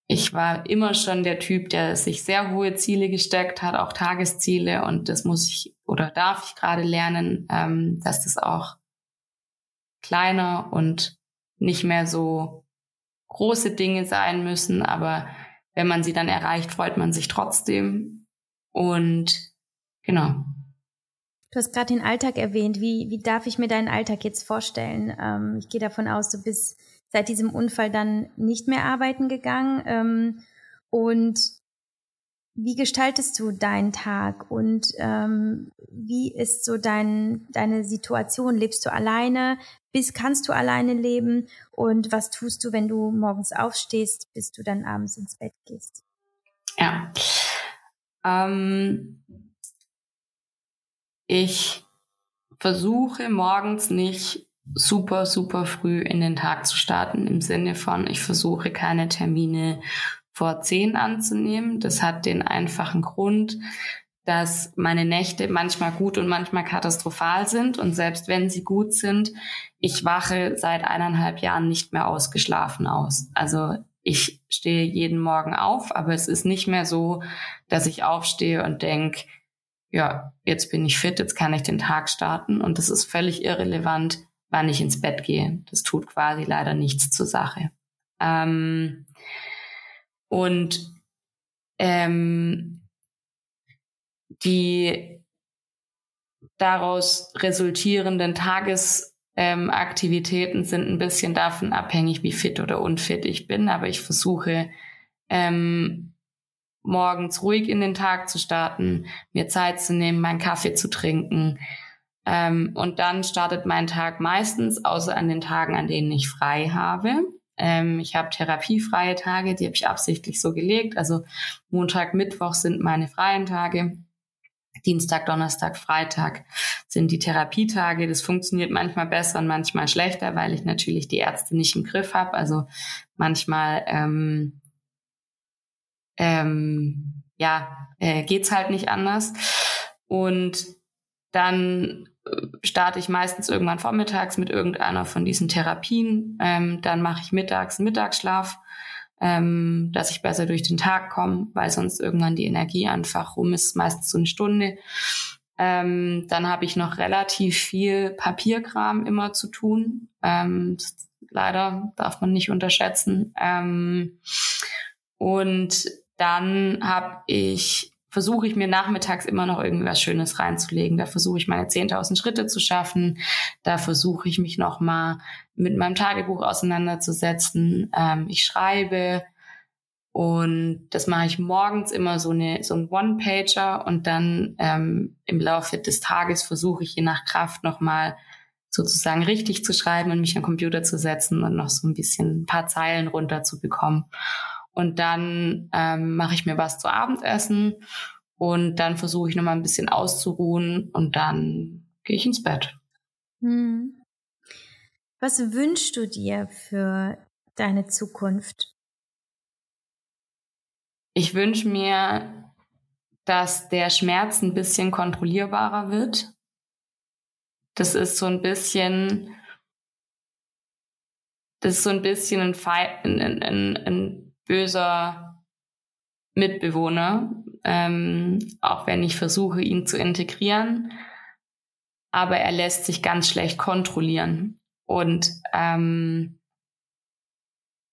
ich war immer schon der Typ, der sich sehr hohe Ziele gesteckt hat, auch Tagesziele. Und das muss ich oder darf ich gerade lernen, ähm, dass das auch kleiner und nicht mehr so große Dinge sein müssen. Aber wenn man sie dann erreicht, freut man sich trotzdem. Und genau. Du hast gerade den Alltag erwähnt. Wie, wie darf ich mir deinen Alltag jetzt vorstellen? Ähm, ich gehe davon aus, du bist seit diesem Unfall dann nicht mehr arbeiten gegangen. Ähm, und wie gestaltest du deinen Tag und ähm, wie ist so dein, deine Situation? Lebst du alleine? Bis kannst du alleine leben? Und was tust du, wenn du morgens aufstehst, bis du dann abends ins Bett gehst? Ja. Ähm, ich versuche morgens nicht super, super früh in den Tag zu starten, im Sinne von, ich versuche keine Termine vor zehn anzunehmen. Das hat den einfachen Grund, dass meine Nächte manchmal gut und manchmal katastrophal sind. Und selbst wenn sie gut sind, ich wache seit eineinhalb Jahren nicht mehr ausgeschlafen aus. Also ich stehe jeden Morgen auf, aber es ist nicht mehr so, dass ich aufstehe und denke, ja, jetzt bin ich fit, jetzt kann ich den Tag starten. Und das ist völlig irrelevant, wann ich ins Bett gehe. Das tut quasi leider nichts zur Sache. Ähm, und ähm, die daraus resultierenden Tagesaktivitäten ähm, sind ein bisschen davon abhängig, wie fit oder unfit ich bin. Aber ich versuche ähm, morgens ruhig in den Tag zu starten, mir Zeit zu nehmen, meinen Kaffee zu trinken. Ähm, und dann startet mein Tag meistens, außer an den Tagen, an denen ich frei habe. Ähm, ich habe therapiefreie Tage, die habe ich absichtlich so gelegt. Also Montag, Mittwoch sind meine freien Tage. Dienstag, Donnerstag, Freitag sind die Therapietage. Das funktioniert manchmal besser und manchmal schlechter, weil ich natürlich die Ärzte nicht im Griff habe. Also manchmal ähm, ähm, ja, äh, geht's halt nicht anders. Und dann äh, starte ich meistens irgendwann vormittags mit irgendeiner von diesen Therapien. Ähm, dann mache ich mittags einen Mittagsschlaf, ähm, dass ich besser durch den Tag komme, weil sonst irgendwann die Energie einfach rum ist, meistens so eine Stunde. Ähm, dann habe ich noch relativ viel Papierkram immer zu tun. Ähm, leider darf man nicht unterschätzen. Ähm, und dann habe ich versuche ich mir nachmittags immer noch irgendwas Schönes reinzulegen. Da versuche ich meine 10.000 Schritte zu schaffen. Da versuche ich mich noch mal mit meinem Tagebuch auseinanderzusetzen. Ähm, ich schreibe und das mache ich morgens immer so, eine, so ein One-Pager und dann ähm, im Laufe des Tages versuche ich je nach Kraft nochmal sozusagen richtig zu schreiben und mich am Computer zu setzen und noch so ein bisschen ein paar Zeilen runterzubekommen. Und dann ähm, mache ich mir was zu Abendessen und dann versuche ich nochmal ein bisschen auszuruhen und dann gehe ich ins Bett. Hm. Was wünschst du dir für deine Zukunft? Ich wünsche mir, dass der Schmerz ein bisschen kontrollierbarer wird. Das ist so ein bisschen, das ist so ein bisschen ein, ein, ein, ein böser Mitbewohner, ähm, auch wenn ich versuche, ihn zu integrieren. Aber er lässt sich ganz schlecht kontrollieren. Und ähm,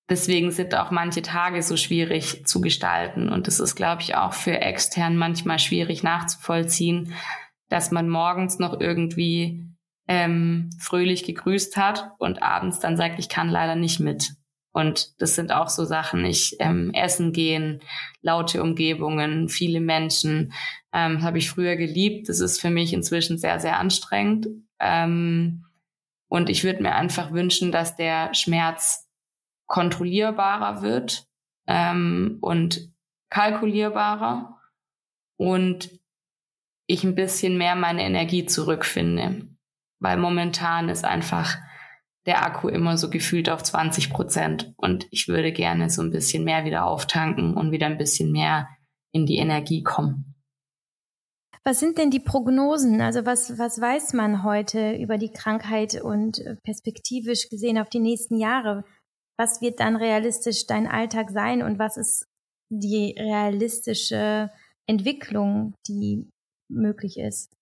deswegen sind auch manche Tage so schwierig zu gestalten. Und es ist, glaube ich, auch für extern manchmal schwierig nachzuvollziehen, dass man morgens noch irgendwie ähm, fröhlich gegrüßt hat und abends dann sagt, ich kann leider nicht mit. Und das sind auch so Sachen, ich ähm, essen gehen, laute Umgebungen, viele Menschen, ähm, habe ich früher geliebt. Das ist für mich inzwischen sehr, sehr anstrengend. Ähm, und ich würde mir einfach wünschen, dass der Schmerz kontrollierbarer wird ähm, und kalkulierbarer und ich ein bisschen mehr meine Energie zurückfinde. Weil momentan ist einfach der Akku immer so gefühlt auf 20 Prozent und ich würde gerne so ein bisschen mehr wieder auftanken und wieder ein bisschen mehr in die Energie kommen. Was sind denn die Prognosen? Also was, was weiß man heute über die Krankheit und perspektivisch gesehen auf die nächsten Jahre? was wird dann realistisch dein Alltag sein und was ist die realistische Entwicklung, die möglich ist?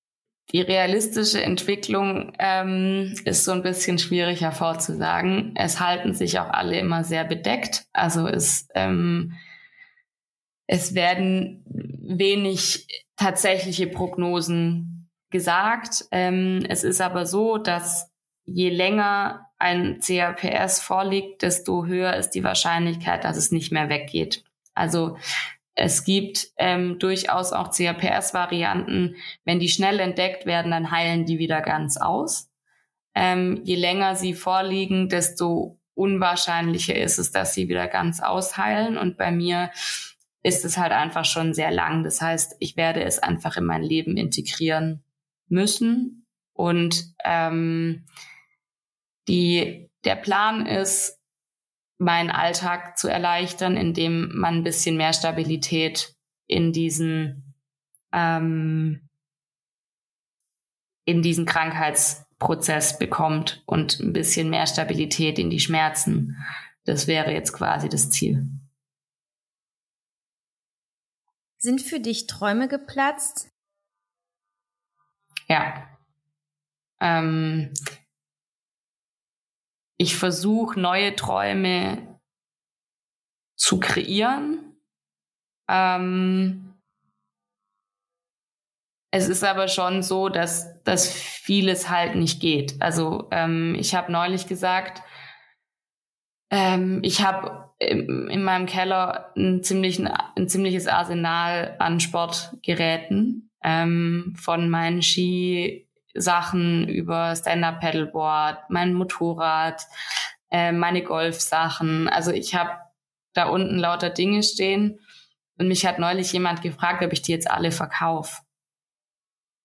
Die realistische Entwicklung ähm, ist so ein bisschen schwierig hervorzusagen. Es halten sich auch alle immer sehr bedeckt. Also es, ähm, es werden wenig tatsächliche Prognosen gesagt. Ähm, es ist aber so, dass je länger ein CRPS vorliegt, desto höher ist die Wahrscheinlichkeit, dass es nicht mehr weggeht. Also es gibt ähm, durchaus auch CRPS-Varianten. Wenn die schnell entdeckt werden, dann heilen die wieder ganz aus. Ähm, je länger sie vorliegen, desto unwahrscheinlicher ist es, dass sie wieder ganz ausheilen. Und bei mir ist es halt einfach schon sehr lang. Das heißt, ich werde es einfach in mein Leben integrieren müssen. Und ähm, die, der Plan ist, meinen Alltag zu erleichtern, indem man ein bisschen mehr Stabilität in diesen, ähm, in diesen Krankheitsprozess bekommt und ein bisschen mehr Stabilität in die Schmerzen. Das wäre jetzt quasi das Ziel. Sind für dich Träume geplatzt? Ja. Ähm, ich versuche neue Träume zu kreieren. Ähm, es ist aber schon so, dass, dass vieles halt nicht geht. Also ähm, ich habe neulich gesagt, ähm, ich habe in, in meinem Keller ein, ziemlichen, ein ziemliches Arsenal an Sportgeräten, ähm, von meinen Ski Sachen über Stand-Up-Paddleboard, mein Motorrad, äh, meine Golfsachen. Also ich habe da unten lauter Dinge stehen und mich hat neulich jemand gefragt, ob ich die jetzt alle verkaufe.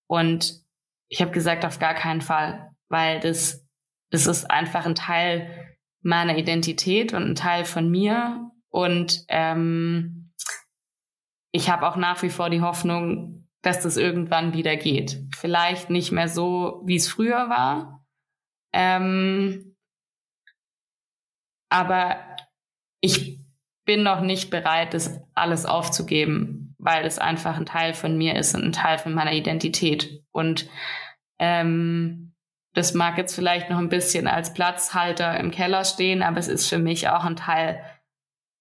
Und ich habe gesagt, auf gar keinen Fall, weil das, das ist einfach ein Teil meiner Identität und ein Teil von mir. Und ähm, ich habe auch nach wie vor die Hoffnung, dass das irgendwann wieder geht. Vielleicht nicht mehr so, wie es früher war. Ähm, aber ich bin noch nicht bereit, das alles aufzugeben, weil es einfach ein Teil von mir ist und ein Teil von meiner Identität. Und ähm, das mag jetzt vielleicht noch ein bisschen als Platzhalter im Keller stehen, aber es ist für mich auch ein Teil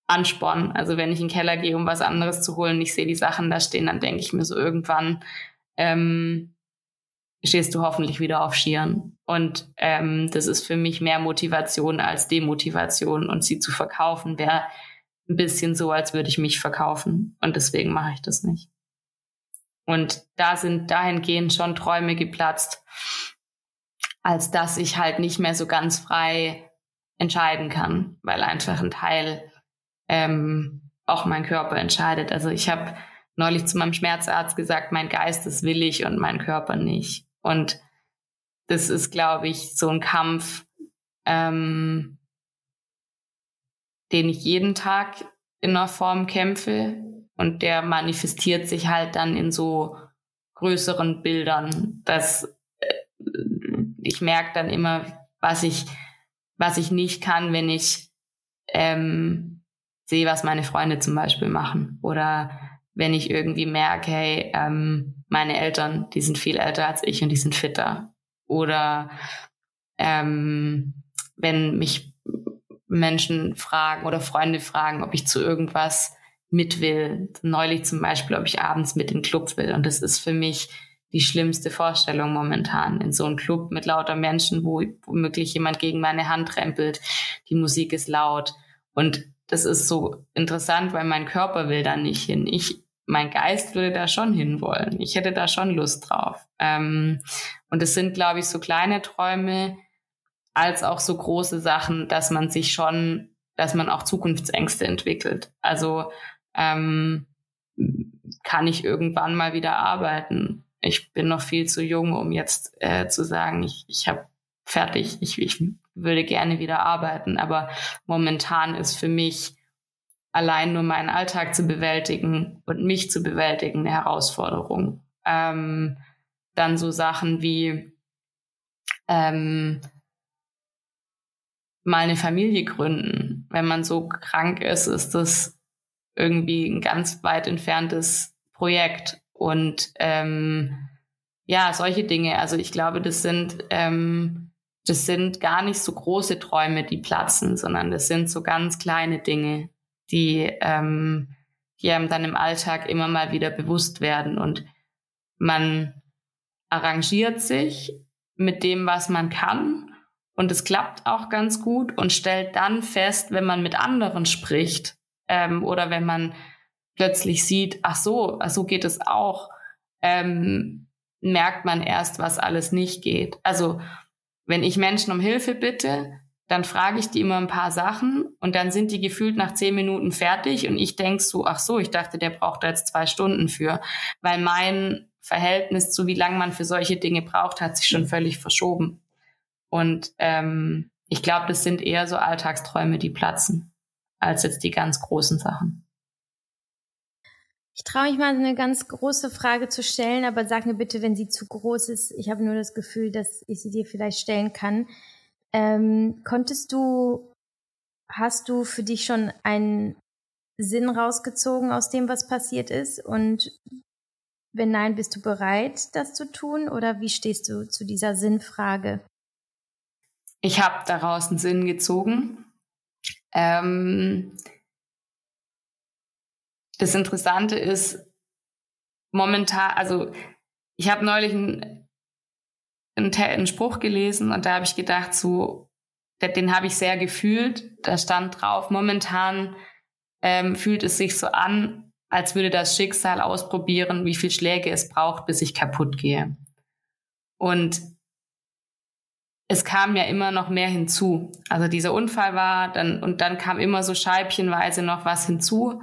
Ansporn. Also wenn ich in den Keller gehe, um was anderes zu holen, ich sehe die Sachen da stehen, dann denke ich mir so irgendwann, ähm, stehst du hoffentlich wieder auf Skiern. Und ähm, das ist für mich mehr Motivation als Demotivation. Und sie zu verkaufen wäre ein bisschen so, als würde ich mich verkaufen. Und deswegen mache ich das nicht. Und da sind dahingehend schon Träume geplatzt, als dass ich halt nicht mehr so ganz frei entscheiden kann, weil einfach ein Teil ähm, auch mein Körper entscheidet. Also ich habe neulich zu meinem Schmerzarzt gesagt, mein Geist ist willig und mein Körper nicht. Und das ist, glaube ich, so ein Kampf, ähm, den ich jeden Tag in einer Form kämpfe und der manifestiert sich halt dann in so größeren Bildern, dass äh, ich merke dann immer, was ich, was ich nicht kann, wenn ich ähm, sehe, was meine Freunde zum Beispiel machen oder wenn ich irgendwie merke, hey, ähm, meine Eltern, die sind viel älter als ich und die sind fitter. Oder ähm, wenn mich Menschen fragen oder Freunde fragen, ob ich zu irgendwas mit will. Neulich zum Beispiel, ob ich abends mit in den Club will. Und das ist für mich die schlimmste Vorstellung momentan. In so einem Club mit lauter Menschen, wo womöglich jemand gegen meine Hand rempelt. Die Musik ist laut. Und das ist so interessant, weil mein Körper will da nicht hin. Ich mein Geist würde da schon hinwollen. Ich hätte da schon Lust drauf. Ähm, und es sind, glaube ich, so kleine Träume als auch so große Sachen, dass man sich schon, dass man auch Zukunftsängste entwickelt. Also ähm, kann ich irgendwann mal wieder arbeiten. Ich bin noch viel zu jung, um jetzt äh, zu sagen, ich, ich habe fertig, ich, ich würde gerne wieder arbeiten. Aber momentan ist für mich allein nur meinen Alltag zu bewältigen und mich zu bewältigen eine Herausforderung. Ähm, dann so Sachen wie ähm, mal eine Familie gründen. Wenn man so krank ist, ist das irgendwie ein ganz weit entferntes Projekt. Und ähm, ja, solche Dinge. Also ich glaube, das sind ähm, das sind gar nicht so große Träume, die platzen, sondern das sind so ganz kleine Dinge, die, ähm, die einem dann im Alltag immer mal wieder bewusst werden. Und man arrangiert sich mit dem, was man kann. Und es klappt auch ganz gut und stellt dann fest, wenn man mit anderen spricht ähm, oder wenn man plötzlich sieht, ach so, so geht es auch, ähm, merkt man erst, was alles nicht geht. Also wenn ich Menschen um Hilfe bitte, dann frage ich die immer ein paar Sachen und dann sind die gefühlt nach zehn Minuten fertig und ich denk so, ach so, ich dachte, der braucht da jetzt zwei Stunden für, weil mein Verhältnis zu wie lange man für solche Dinge braucht, hat sich schon völlig verschoben. Und ähm, ich glaube, das sind eher so Alltagsträume, die platzen, als jetzt die ganz großen Sachen. Ich traue mich mal eine ganz große Frage zu stellen, aber sag mir bitte, wenn sie zu groß ist. Ich habe nur das Gefühl, dass ich sie dir vielleicht stellen kann. Ähm, konntest du, hast du für dich schon einen Sinn rausgezogen aus dem, was passiert ist? Und wenn nein, bist du bereit, das zu tun? Oder wie stehst du zu dieser Sinnfrage? Ich habe daraus einen Sinn gezogen. Ähm, das Interessante ist, momentan, also ich habe neulich ein einen, einen Spruch gelesen und da habe ich gedacht, so, den habe ich sehr gefühlt. Da stand drauf, momentan ähm, fühlt es sich so an, als würde das Schicksal ausprobieren, wie viel Schläge es braucht, bis ich kaputt gehe. Und es kam ja immer noch mehr hinzu. Also dieser Unfall war dann und dann kam immer so scheibchenweise noch was hinzu.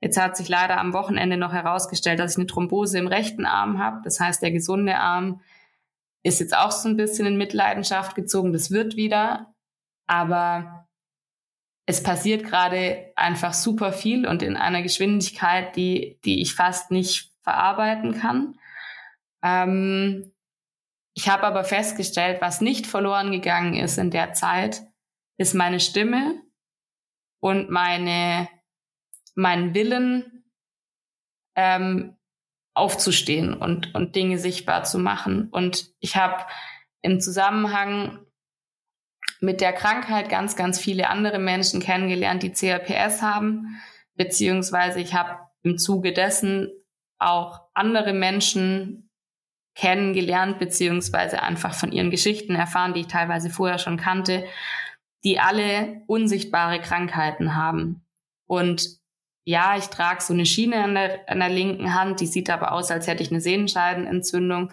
Jetzt hat sich leider am Wochenende noch herausgestellt, dass ich eine Thrombose im rechten Arm habe. Das heißt, der gesunde Arm ist jetzt auch so ein bisschen in Mitleidenschaft gezogen. Das wird wieder. Aber es passiert gerade einfach super viel und in einer Geschwindigkeit, die, die ich fast nicht verarbeiten kann. Ähm, ich habe aber festgestellt, was nicht verloren gegangen ist in der Zeit, ist meine Stimme und meine, mein Willen, ähm, aufzustehen und, und Dinge sichtbar zu machen. Und ich habe im Zusammenhang mit der Krankheit ganz, ganz viele andere Menschen kennengelernt, die CRPS haben, beziehungsweise ich habe im Zuge dessen auch andere Menschen kennengelernt, beziehungsweise einfach von ihren Geschichten erfahren, die ich teilweise vorher schon kannte, die alle unsichtbare Krankheiten haben. Und ja, ich trage so eine Schiene an der, an der linken Hand, die sieht aber aus, als hätte ich eine Sehenscheidenentzündung.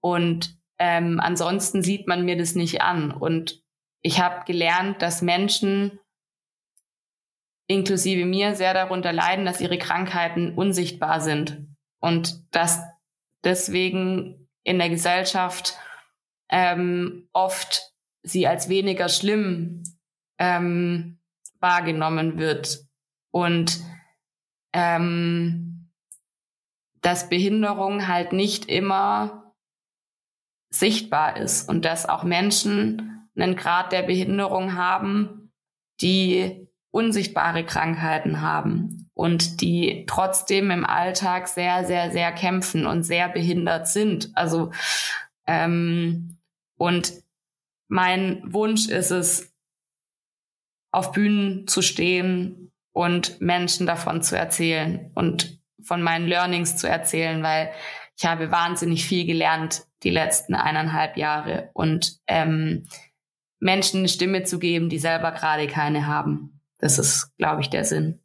Und ähm, ansonsten sieht man mir das nicht an. Und ich habe gelernt, dass Menschen inklusive mir sehr darunter leiden, dass ihre Krankheiten unsichtbar sind und dass deswegen in der Gesellschaft ähm, oft sie als weniger schlimm ähm, wahrgenommen wird. Und ähm, dass Behinderung halt nicht immer sichtbar ist und dass auch Menschen einen Grad der Behinderung haben, die unsichtbare Krankheiten haben und die trotzdem im Alltag sehr, sehr, sehr kämpfen und sehr behindert sind. Also ähm, und mein Wunsch ist es, auf Bühnen zu stehen und Menschen davon zu erzählen und von meinen Learnings zu erzählen, weil ich habe wahnsinnig viel gelernt die letzten eineinhalb Jahre und ähm, Menschen eine Stimme zu geben, die selber gerade keine haben. Das ist, glaube ich, der Sinn.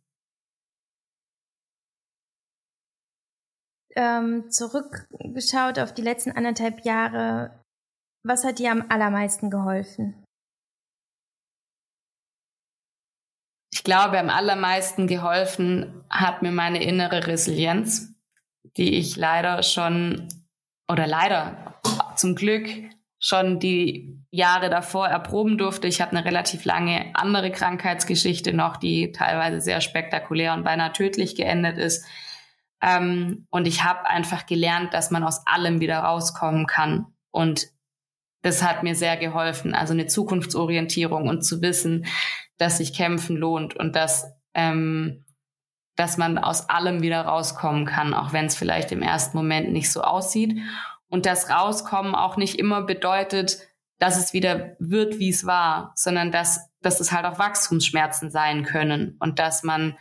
Ähm, zurückgeschaut auf die letzten anderthalb Jahre, was hat dir am allermeisten geholfen? Ich glaube, am allermeisten geholfen hat mir meine innere Resilienz, die ich leider schon, oder leider zum Glück schon die Jahre davor erproben durfte. Ich habe eine relativ lange andere Krankheitsgeschichte noch, die teilweise sehr spektakulär und beinahe tödlich geendet ist. Ähm, und ich habe einfach gelernt, dass man aus allem wieder rauskommen kann. Und das hat mir sehr geholfen. Also eine Zukunftsorientierung und zu wissen, dass sich kämpfen lohnt und dass, ähm, dass man aus allem wieder rauskommen kann, auch wenn es vielleicht im ersten Moment nicht so aussieht. Und das Rauskommen auch nicht immer bedeutet, dass es wieder wird, wie es war, sondern dass, dass es halt auch Wachstumsschmerzen sein können und dass man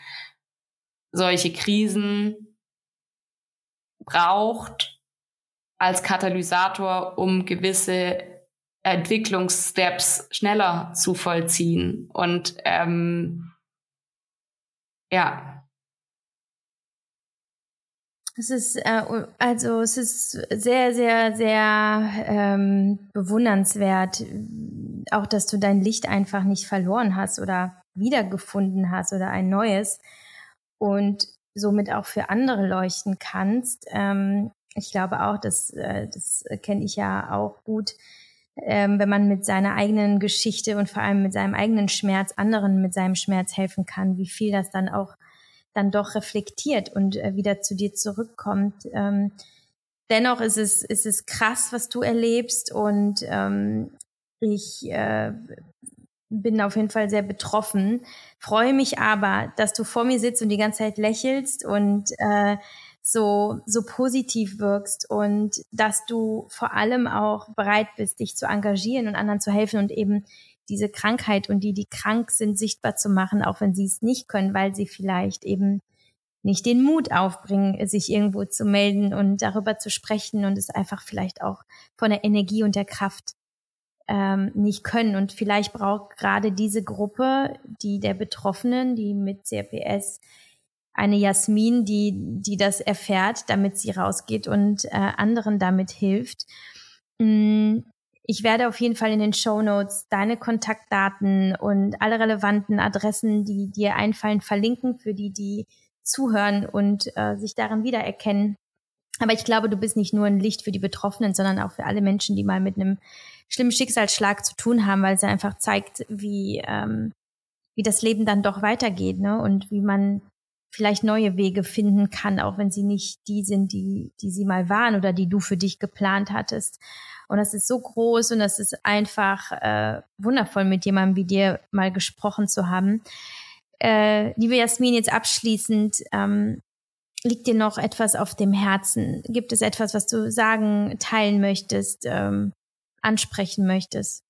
solche Krisen braucht als Katalysator, um gewisse Entwicklungssteps schneller zu vollziehen. Und ähm, ja. Es ist äh, also es ist sehr, sehr, sehr ähm, bewundernswert, auch dass du dein Licht einfach nicht verloren hast oder wiedergefunden hast oder ein neues und somit auch für andere leuchten kannst. Ähm, ich glaube auch, dass äh, das kenne ich ja auch gut, ähm, wenn man mit seiner eigenen Geschichte und vor allem mit seinem eigenen Schmerz anderen mit seinem Schmerz helfen kann, wie viel das dann auch dann doch reflektiert und äh, wieder zu dir zurückkommt. Ähm, dennoch ist es, ist es krass, was du erlebst und ähm, ich äh, bin auf jeden Fall sehr betroffen, freue mich aber, dass du vor mir sitzt und die ganze Zeit lächelst und äh, so, so positiv wirkst und dass du vor allem auch bereit bist, dich zu engagieren und anderen zu helfen und eben diese Krankheit und die, die krank sind, sichtbar zu machen, auch wenn sie es nicht können, weil sie vielleicht eben nicht den Mut aufbringen, sich irgendwo zu melden und darüber zu sprechen und es einfach vielleicht auch von der Energie und der Kraft ähm, nicht können. Und vielleicht braucht gerade diese Gruppe, die der Betroffenen, die mit CRPS eine Jasmin, die, die das erfährt, damit sie rausgeht und äh, anderen damit hilft. Mm, ich werde auf jeden Fall in den Show Notes deine Kontaktdaten und alle relevanten Adressen, die dir einfallen, verlinken für die, die zuhören und äh, sich darin wiedererkennen. Aber ich glaube, du bist nicht nur ein Licht für die Betroffenen, sondern auch für alle Menschen, die mal mit einem schlimmen Schicksalsschlag zu tun haben, weil es einfach zeigt, wie, ähm, wie das Leben dann doch weitergeht, ne? Und wie man vielleicht neue Wege finden kann, auch wenn sie nicht die sind, die, die sie mal waren oder die du für dich geplant hattest. Und das ist so groß und das ist einfach äh, wundervoll, mit jemandem wie dir mal gesprochen zu haben. Äh, liebe Jasmin, jetzt abschließend, ähm, liegt dir noch etwas auf dem Herzen? Gibt es etwas, was du sagen, teilen möchtest, ähm, ansprechen möchtest?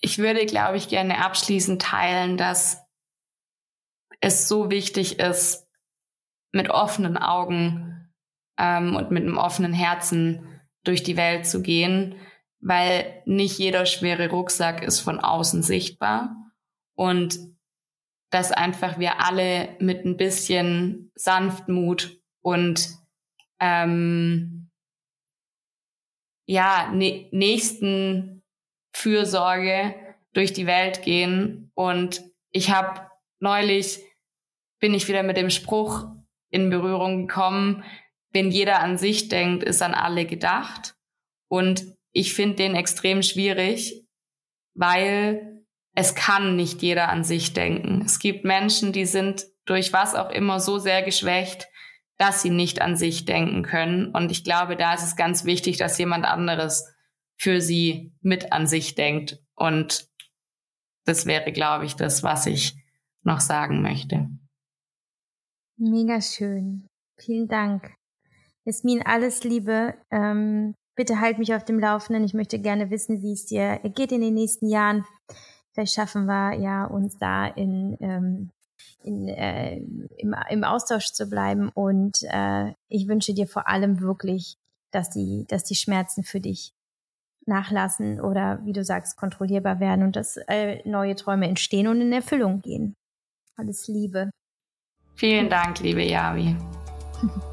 ich würde, glaube ich, gerne abschließend teilen, dass es so wichtig ist, mit offenen Augen ähm, und mit einem offenen Herzen durch die Welt zu gehen, weil nicht jeder schwere Rucksack ist von außen sichtbar und dass einfach wir alle mit ein bisschen Sanftmut und ähm, ja ne nächsten Fürsorge durch die Welt gehen und ich habe neulich bin ich wieder mit dem Spruch in Berührung gekommen, wenn jeder an sich denkt, ist an alle gedacht. Und ich finde den extrem schwierig, weil es kann nicht jeder an sich denken. Es gibt Menschen, die sind durch was auch immer so sehr geschwächt, dass sie nicht an sich denken können. Und ich glaube, da ist es ganz wichtig, dass jemand anderes für sie mit an sich denkt. Und das wäre, glaube ich, das, was ich noch sagen möchte. Mega schön. Vielen Dank. Jasmin, alles Liebe. Ähm, bitte halt mich auf dem Laufenden. Ich möchte gerne wissen, wie es dir geht in den nächsten Jahren. Vielleicht schaffen wir ja uns da in, ähm, in, äh, im, im Austausch zu bleiben. Und äh, ich wünsche dir vor allem wirklich, dass die, dass die Schmerzen für dich nachlassen oder wie du sagst, kontrollierbar werden und dass äh, neue Träume entstehen und in Erfüllung gehen. Alles Liebe. Vielen Dank, liebe Yavi. *laughs*